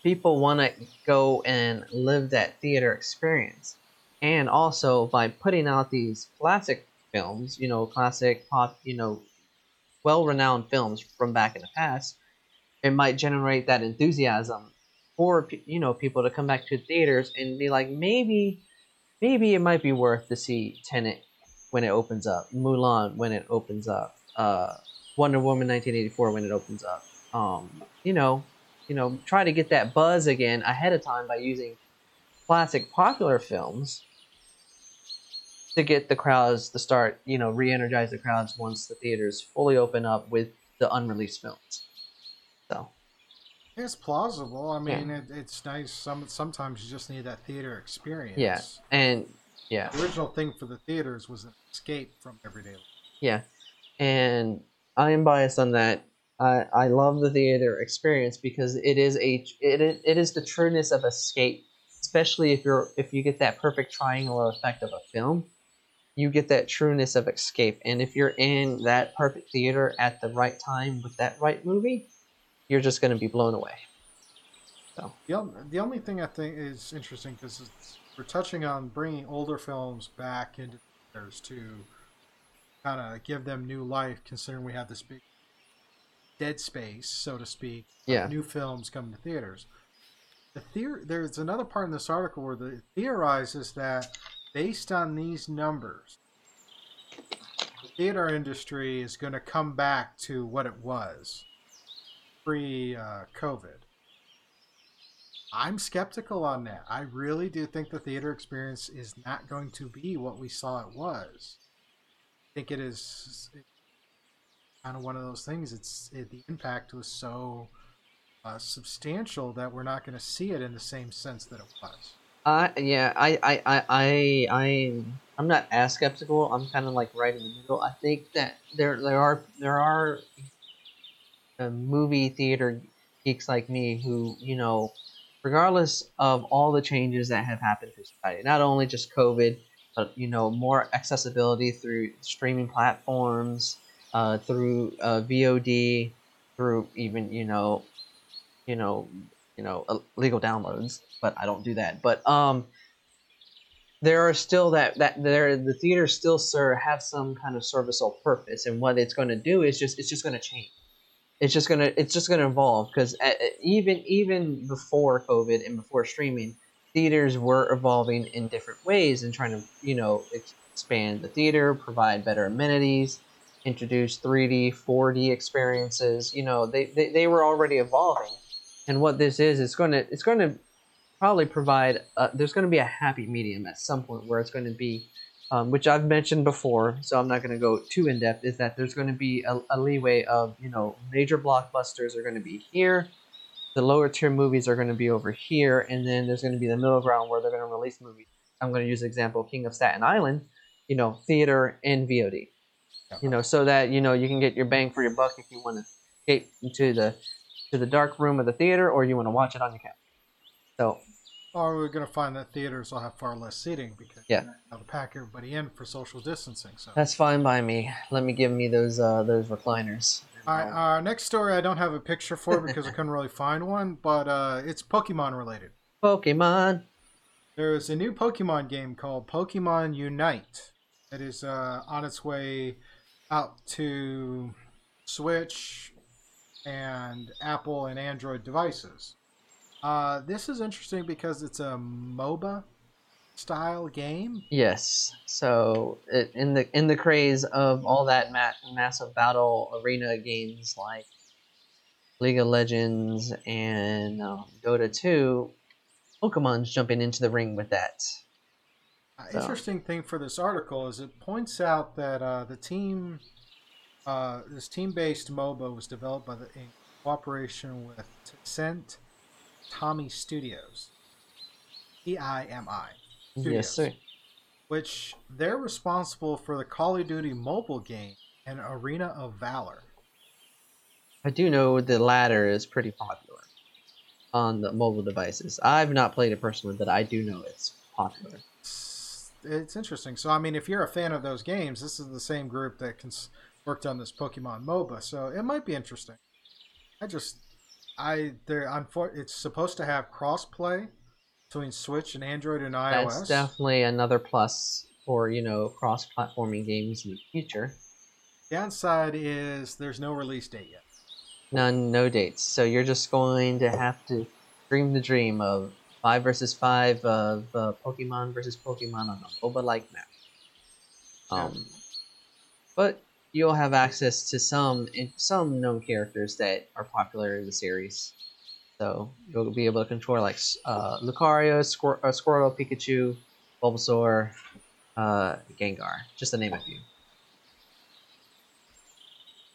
people want to go and live that theater experience. And also by putting out these classic films, you know, classic pop, you know, well-renowned films from back in the past, it might generate that enthusiasm for you know people to come back to theaters and be like maybe maybe it might be worth to see Tenet when it opens up, Mulan when it opens up, uh, Wonder Woman 1984 when it opens up. Um, you know, you know, try to get that buzz again ahead of time by using classic popular films to get the crowds to start, you know, re-energize the crowds once the theaters fully open up with the unreleased films. So, It's plausible. I mean, it, it's nice. Some sometimes you just need that theater experience. yeah, and yeah, The original thing for the theaters was an escape from everyday life. yeah, and I am biased on that. I, I love the theater experience because it is a it, it is the trueness of escape, especially if you're if you get that perfect triangular effect of a film, you get that trueness of escape. And if you're in that perfect theater at the right time with that right movie, you're just going to be blown away. So The, the only thing I think is interesting because we're touching on bringing older films back into theaters to kind of give them new life, considering we have this big dead space, so to speak, Yeah. new films coming to theaters. The theor- there's another part in this article where the theorizes that based on these numbers, the theater industry is going to come back to what it was pre uh, COVID. I'm skeptical on that. I really do think the theater experience is not going to be what we saw it was. I think it is kind of one of those things. It's it, the impact was so uh, substantial that we're not going to see it in the same sense that it was. I yeah, I I I I I'm I'm not as skeptical. I'm kind of like right in the middle. I think that there there are there are uh, movie theater geeks like me who you know, regardless of all the changes that have happened to society, not only just COVID, but you know more accessibility through streaming platforms, uh, through uh, VOD, through even you know, you know you know uh, legal downloads but i don't do that. But um there are still that that there the theaters still sir have some kind of serviceable purpose. And what it's going to do is just it's just going to change. It's just gonna it's just gonna evolve. Because even even before COVID and before streaming, theaters were evolving in different ways and trying to you know expand the theater, provide better amenities, introduce 3D, 4D experiences. You know, they, they, they were already evolving, and what this is, it's going to it's going to probably provide. A, there's going to be a happy medium at some point where it's going to be. Um, which I've mentioned before, so I'm not going to go too in depth. Is that there's going to be a, a leeway of you know major blockbusters are going to be here, the lower tier movies are going to be over here, and then there's going to be the middle ground where they're going to release movies. I'm going to use the example King of Staten Island, you know, theater and VOD. You know, so that you know you can get your bang for your buck if you want to escape into the to the dark room of the theater, or you want to watch it on your couch. So. Or we're going to find that theaters will have far less seating because yeah, have to pack everybody in for social distancing. So that's fine by me. Let me give me those uh, those recliners. All right, our next story I don't have a picture for because I couldn't really find one, but uh, it's Pokemon related. Pokemon. There's a new Pokemon game called Pokemon Unite that is uh, on its way out to Switch and Apple and Android devices. Uh, this is interesting because it's a MOBA style game. Yes. So it, in the in the craze of all that ma- massive battle arena games like League of Legends and um, Dota 2, Pokemon's jumping into the ring with that. So. Interesting thing for this article is it points out that uh, the team, uh, this team-based MOBA was developed by the in cooperation with Tencent TiMi Studios, T I M I. Yes, sir. Which they're responsible for the Call of Duty mobile game and Arena of Valor. I do know the latter is pretty popular on the mobile devices. I've not played it personally, but I do know it's popular. It's, interesting. So, I mean, if you're a fan of those games, this is the same group that cons- worked on this Pokemon MOBA, so it might be interesting. I just, I there, it's supposed to have crossplay between Switch and Android and iOS. That's definitely another plus for you know cross-platforming games in the future. Downside is there's no release date yet. None, no dates. So you're just going to have to dream the dream of five versus five of uh, Pokemon versus Pokemon on a MOBA-like map. Um, but you'll have access to some some known characters that are popular in the series. So you'll be able to control like uh, Lucario, Squir- uh, Squirtle, Pikachu, Bulbasaur, uh, Gengar, just to name a few.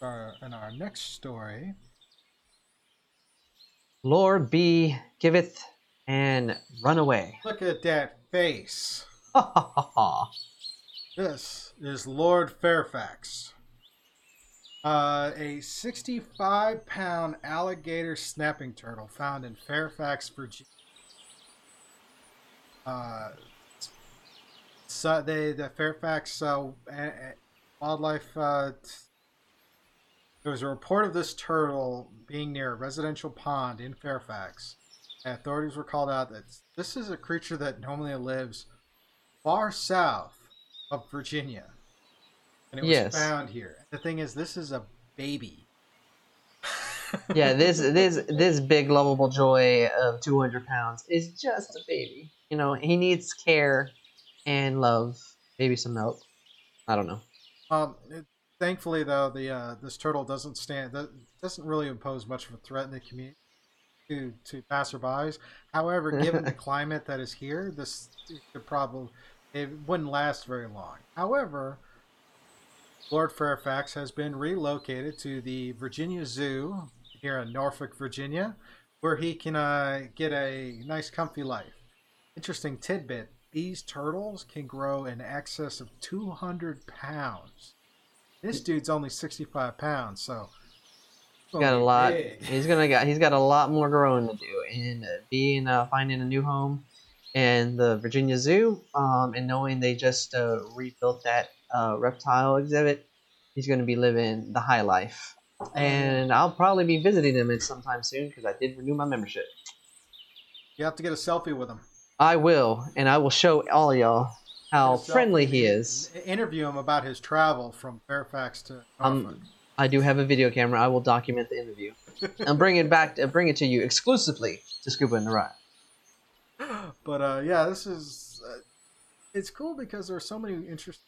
Uh, in our next story, Lord B giveth and run away. Look at that face. This is Lord Fairfax. Uh, a 65 pound alligator snapping turtle found in Fairfax, Virginia. Uh, so they the Fairfax uh, wildlife. Uh, there was a report of this turtle being near a residential pond in Fairfax. Authorities were called out that this is a creature that normally lives far south of Virginia and it was yes. found here. The thing is, this is a baby. yeah, this this this big lovable joy of 200 pounds is just a baby. You know, he needs care and love, maybe some milk. I don't know. Um, it, thankfully though, the uh, this turtle doesn't stand doesn't really impose much of a threat in the community to to passerbys. However, given the climate that is here, this could probably it wouldn't last very long. However, Lord Fairfax has been relocated to the Virginia Zoo here in Norfolk, Virginia, where he can uh, get a nice, comfy life. Interesting tidbit these turtles can grow in excess of 200 pounds. This dude's only 65 pounds, so. He's got a lot. Big. He's gonna got. He's got a lot more growing to do, and uh, being uh, finding a new home and the Virginia Zoo, um, and knowing they just uh, rebuilt that uh, reptile exhibit, he's going to be living the high life. And I'll probably be visiting him at sometime soon because I did renew my membership. You have to get a selfie with him. I will, and I will show all y'all how friendly he is. Interview him about his travel from Fairfax to Norfolk. I'm, I do have a video camera. I will document the interview and bring it back. To, bring it to you exclusively to Scuba and the Ride. but uh, yeah, this is uh, it's cool because there's so many interesting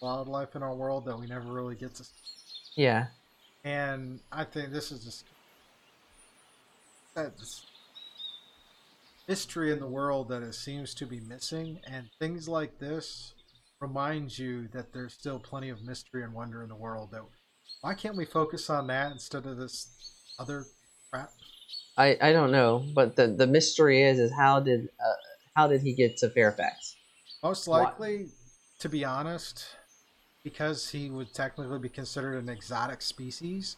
wildlife in our world that we never really get to. Yeah, And I think this is just that's history in the world that it seems to be missing, and things like this remind you that there's still plenty of mystery and wonder in the world. That why can't we focus on that instead of this other crap? I, I don't know, but the, the mystery is is how did uh, how did he get to Fairfax? Most Why? likely, to be honest, because he would technically be considered an exotic species.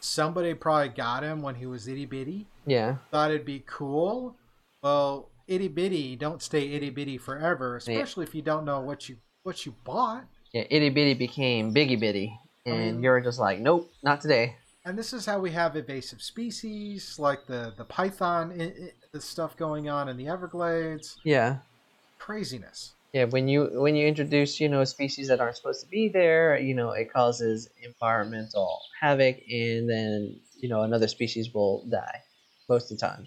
Somebody probably got him when he was itty bitty. Yeah, thought it'd be cool. Well, itty bitty don't stay itty bitty forever, especially if you don't know what you what you bought. yeah. Itty bitty became biggy bitty, and mean- you're just like, nope, not today. And this is how we have invasive species like the the python, i i the stuff going on in the Everglades. Yeah, Craziness. yeah. When you when you introduce you know species that aren't supposed to be there, you know it causes environmental havoc, and then you know another species will die most of the time.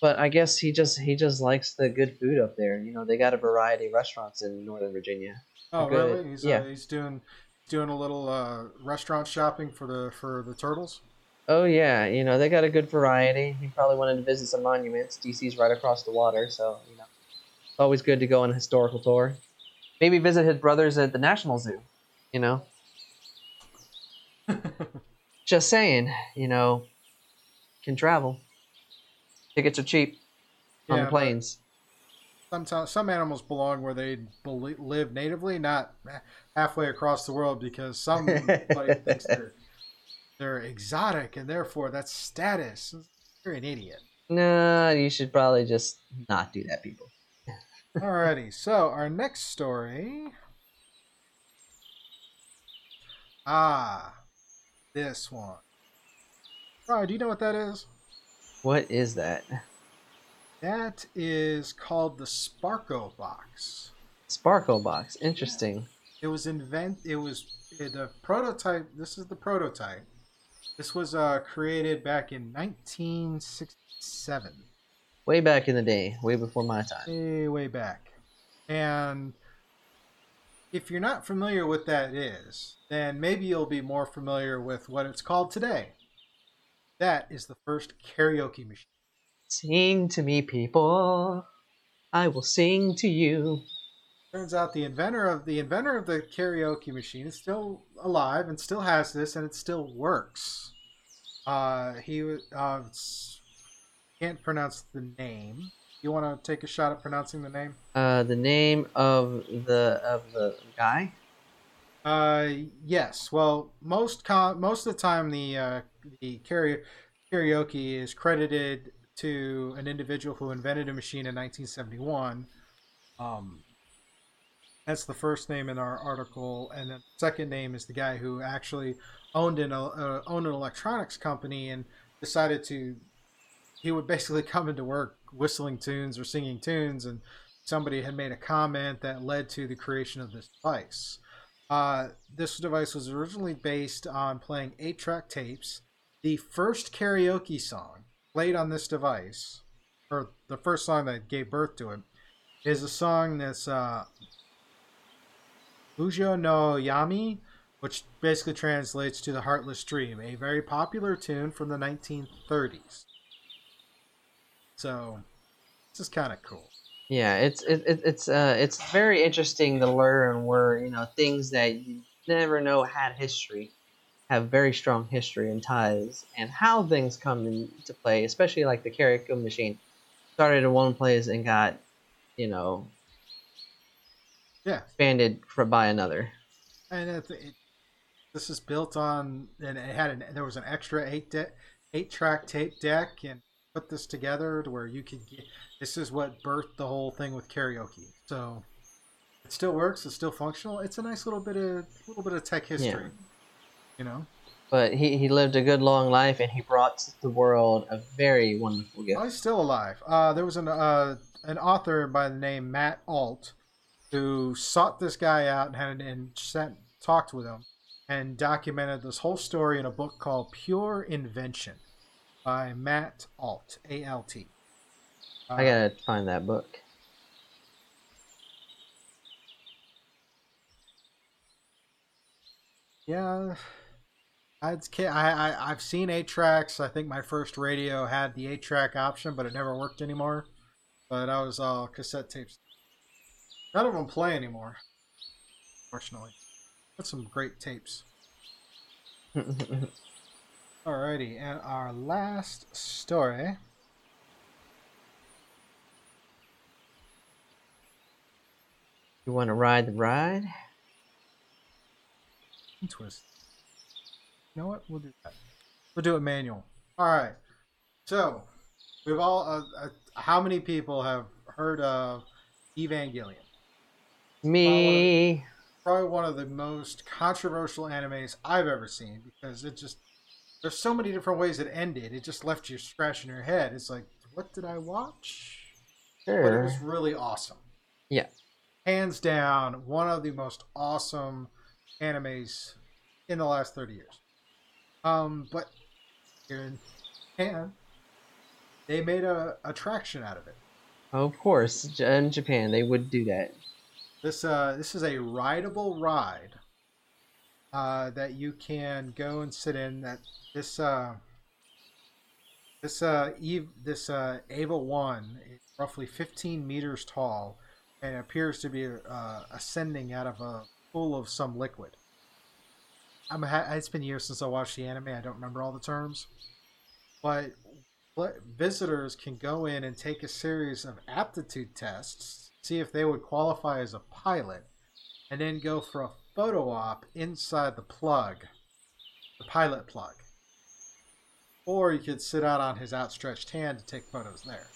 But I guess he just he just likes the good food up there. You know they got a variety of restaurants in Northern Virginia. Oh, Good. really? He's Yeah. uh, he's doing doing a little uh, restaurant shopping for the for the turtles. Oh yeah, you know they got a good variety. He probably wanted to visit some monuments. DC's right across the water, so you know, always good to go on a historical tour. Maybe visit his brothers at the National Zoo. You know, just saying. You know, can travel. Tickets are cheap on Yeah, the but- planes. Sometimes some animals belong where they bel live natively, not halfway across the world, because somebody thinks they're they're exotic and therefore that's status. You're an idiot. Nah, you should probably just not do that, people. Alrighty, so our next story. Ah, this one. Brian, do you know what that is? What is that? That is called the Sparko box. Sparkle box. Interesting. It was invent. It was uh, the prototype. This is the prototype. This was uh, created back in 1967, Way back in the day, way before my time. way way back. And if you're not familiar with that is, then maybe you'll be more familiar with what it's called today. That is the first karaoke machine. Sing to me, people. I will sing to you. Turns out the inventor of the inventor of the karaoke machine is still alive and still has this, and it still works. Uh, he uh, can't pronounce the name. You want to take a shot at pronouncing the name? Uh, the name of the of the guy. Uh, yes. Well, most com- most of the time, the uh, the karaoke karaoke is credited to an individual who invented a machine in 1971. Um, that's the first name in our article, and the second name is the guy who actually owned an uh, owned an electronics company and decided to. He would basically come into work whistling tunes or singing tunes, and somebody had made a comment that led to the creation of this device. Uh, this device was originally based on playing eight track tapes. The first karaoke song played on this device, or the first song that gave birth to it, is a song that's uh, Bujo no Yami, which basically translates to the Heartless Dream, a very popular tune from the 1930s. So, this is kind of cool. Yeah, it's it, it, it's uh it's very interesting to learn where you know things that you never know had history have very strong history and ties, and how things come into play, especially like the karaoke machine. Started in one place and got you know Yeah, expanded for by another. and it, it, this is built on and it had an there was an extra eight de- eight track tape deck and put this together to where you could get this is what birthed the whole thing with karaoke. So it still works it's still functional it's a nice little bit of little bit of tech history you know But he, he lived a good long life and he brought to the world a very wonderful gift. oh, he's still alive uh, there was an uh, an author by the name matt alt who sought this guy out and had and sat talked with him and documented this whole story in a book called Pure Invention by Matt Alt, A L T. Uh, I gotta find that book. Yeah, Ca- I, I I've seen eight tracks. I think my first radio had the eight track option, but it never worked anymore. But I was all cassette tapes. None of them play anymore, fortunately. That's some great tapes. Alrighty, and our last story. you want to ride the ride? Twist. You know what? We'll do that. We'll do it manual. All right. So, we've all. Uh, uh, how many people have heard of Evangelion? Me. Probably one of the most controversial animes I've ever seen because it just. There's so many different ways it ended. It just left you scratching your head. It's like, what did I watch? But it was really awesome. Yeah. Hands down, one of the most awesome animes in the last 30 years. Um, but in Japan, they made a attraction out of it. Of course, in Japan they would do that. This uh, this is a rideable ride uh, that you can go and sit in. That this uh, this uh, Eve, this uh, Eva One is roughly 15 meters tall and appears to be uh, ascending out of a pool of some liquid. I'm ha- it's been years since I watched the anime. I don't remember all the terms, but visitors can go in and take a series of aptitude tests, see if they would qualify as a pilot, and then go for a photo op inside the plug, the pilot plug. Or you could sit out on his outstretched hand to take photos there.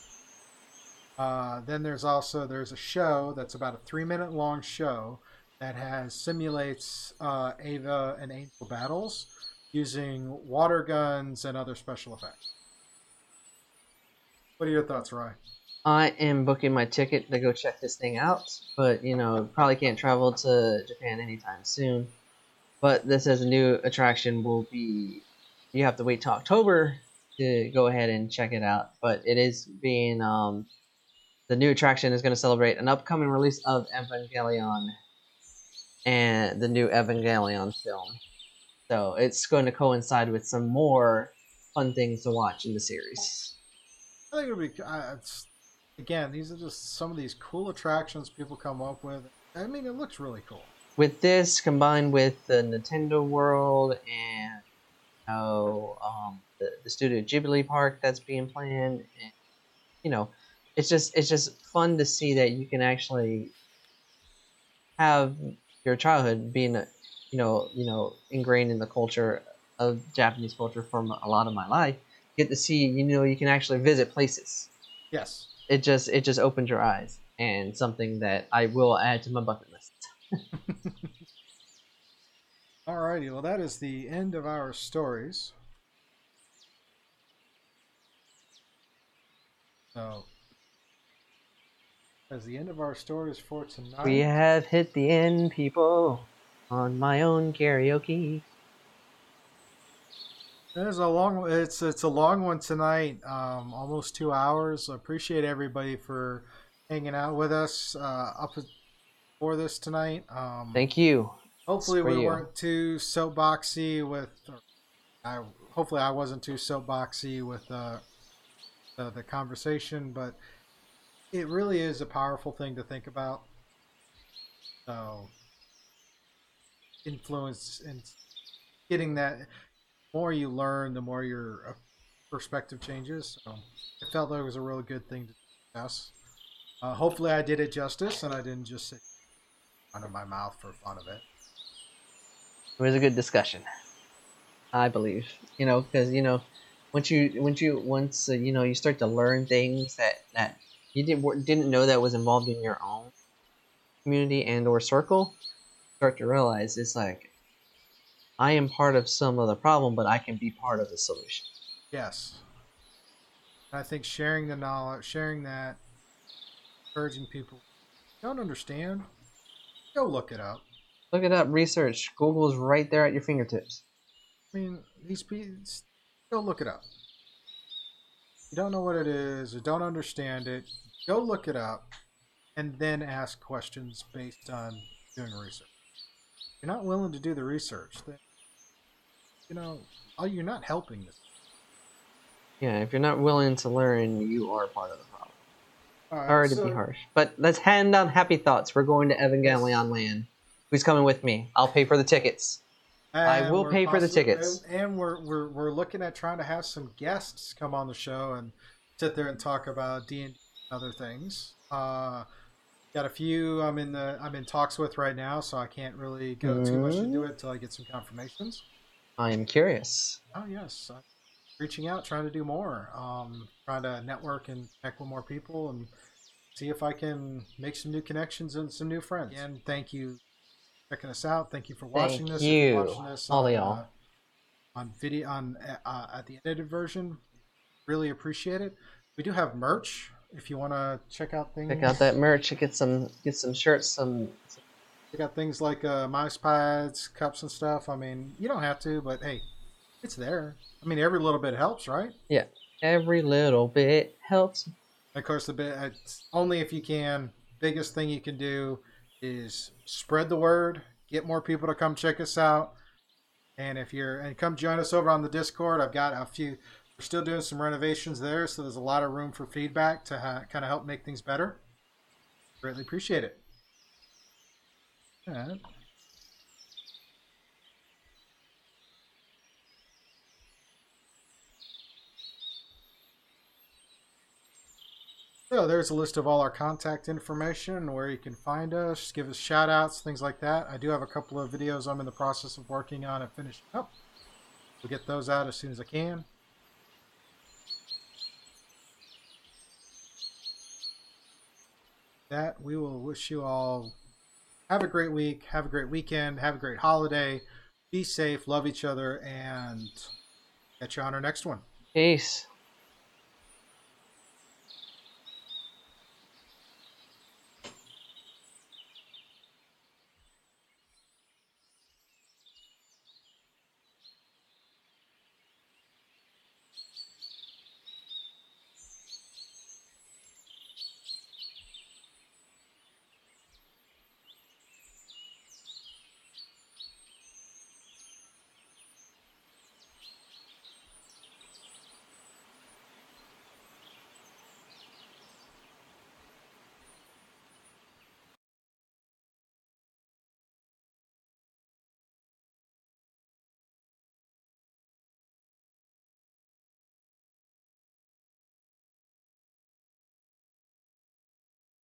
Uh, then there's also there's a show that's about a three minute long show that has simulates uh, Eva and Angel battles using water guns and other special effects. What are your thoughts, Ryan? I am booking my ticket to go check this thing out, but you know, probably can't travel to Japan anytime soon. But this as a new attraction will be you have to wait till October to go ahead and check it out. But it is being um the new attraction is going to celebrate an upcoming release of Evangelion and the new Evangelion film. So it's going to coincide with some more fun things to watch in the series. I think it'll be. Uh, it's, again, these are just some of these cool attractions people come up with. I mean, it looks really cool. with this combined with the Nintendo World and you know, um, the, the Studio Ghibli Park that's being planned, and, you know, it's just it's just fun to see that you can actually have your childhood being, you know, you know, ingrained in the culture of Japanese culture from a lot of my life. Get to see, you know, you can actually visit places. Yes. It just it just opens your eyes and something that I will add to my bucket list. Alrighty. Well, that is the end of our stories. So, that's the end of our stories for tonight. We have hit the end, people, on my own karaoke. There's a long. It's it's a long one tonight. Um, almost two hours. I appreciate everybody for hanging out with us uh, up for this tonight. Um, Thank you. hopefully we you. weren't too soapboxy with. I hopefully I wasn't too soapboxy with uh, the the conversation, but it really is a powerful thing to think about. So influence and getting that the more you learn, the more your uh, perspective changes. So I felt that it was a really good thing to discuss. Uh, hopefully, I did it justice, and I didn't just out of my mouth for fun of it. It was a good discussion. I believe, you know, because you know, once you once you once uh, you know you start to learn things that that you didn't didn't know that was involved in your own community and or circle, start to realize it's like I am part of some of the problem, but I can be part of the solution. Yes. I think sharing the knowledge, sharing that, encouraging people don't understand, go look it up. Look it up, research. Google's right there at your fingertips. I mean, these people go look it up. You don't know what it is or don't understand it. Go look it up, and then ask questions based on doing research. If you're not willing to do the research, then you know, you're not helping this. Yeah, if you're not willing to learn, you are part of the problem. All right, Sorry to be harsh. But let's hand down happy thoughts. We're going to Evangelion Land. Who's coming with me? I'll pay for the tickets. I will pay for the tickets. And, we're, we're we're looking at trying to have some guests come on the show and sit there and talk about D and other things. Uh, got a few I'm in the I'm in talks with right now, so I can't really go too much into it until I get some confirmations. I am curious. Oh yes, I'm reaching out, trying to do more, um, trying to network and connect with more people and see if I can make some new connections and some new friends. And thank you for checking us out. Thank you for watching Thank this. you, you're watching this all on, y'all. uh, on video on uh, at the edited version. Really appreciate it. We do have merch if you want to check out things. Check out that merch. Get some get some shirts, some We got things like uh, mouse pads, cups, and stuff. I mean, you don't have to, but hey, it's there. I mean, every little bit helps, right? Yeah, every little bit helps. Of course, the bit it's only if you can. Biggest thing you can do is spread the word, get more people to come check us out, and if you're and come join us over on the Discord. I've got a few. We're still doing some renovations there, so there's a lot of room for feedback to ha- kind of help make things better. Greatly appreciate it. Alright. So there's a list of all our contact information, where you can find us, give us shout outs, things like that. I do have a couple of videos I'm in the process of working on and finishing up. We'll get those out as soon as I can. That we will wish you all have a great week, have a great weekend, have a great holiday. Be safe, love each other, and catch you on our next one. Peace.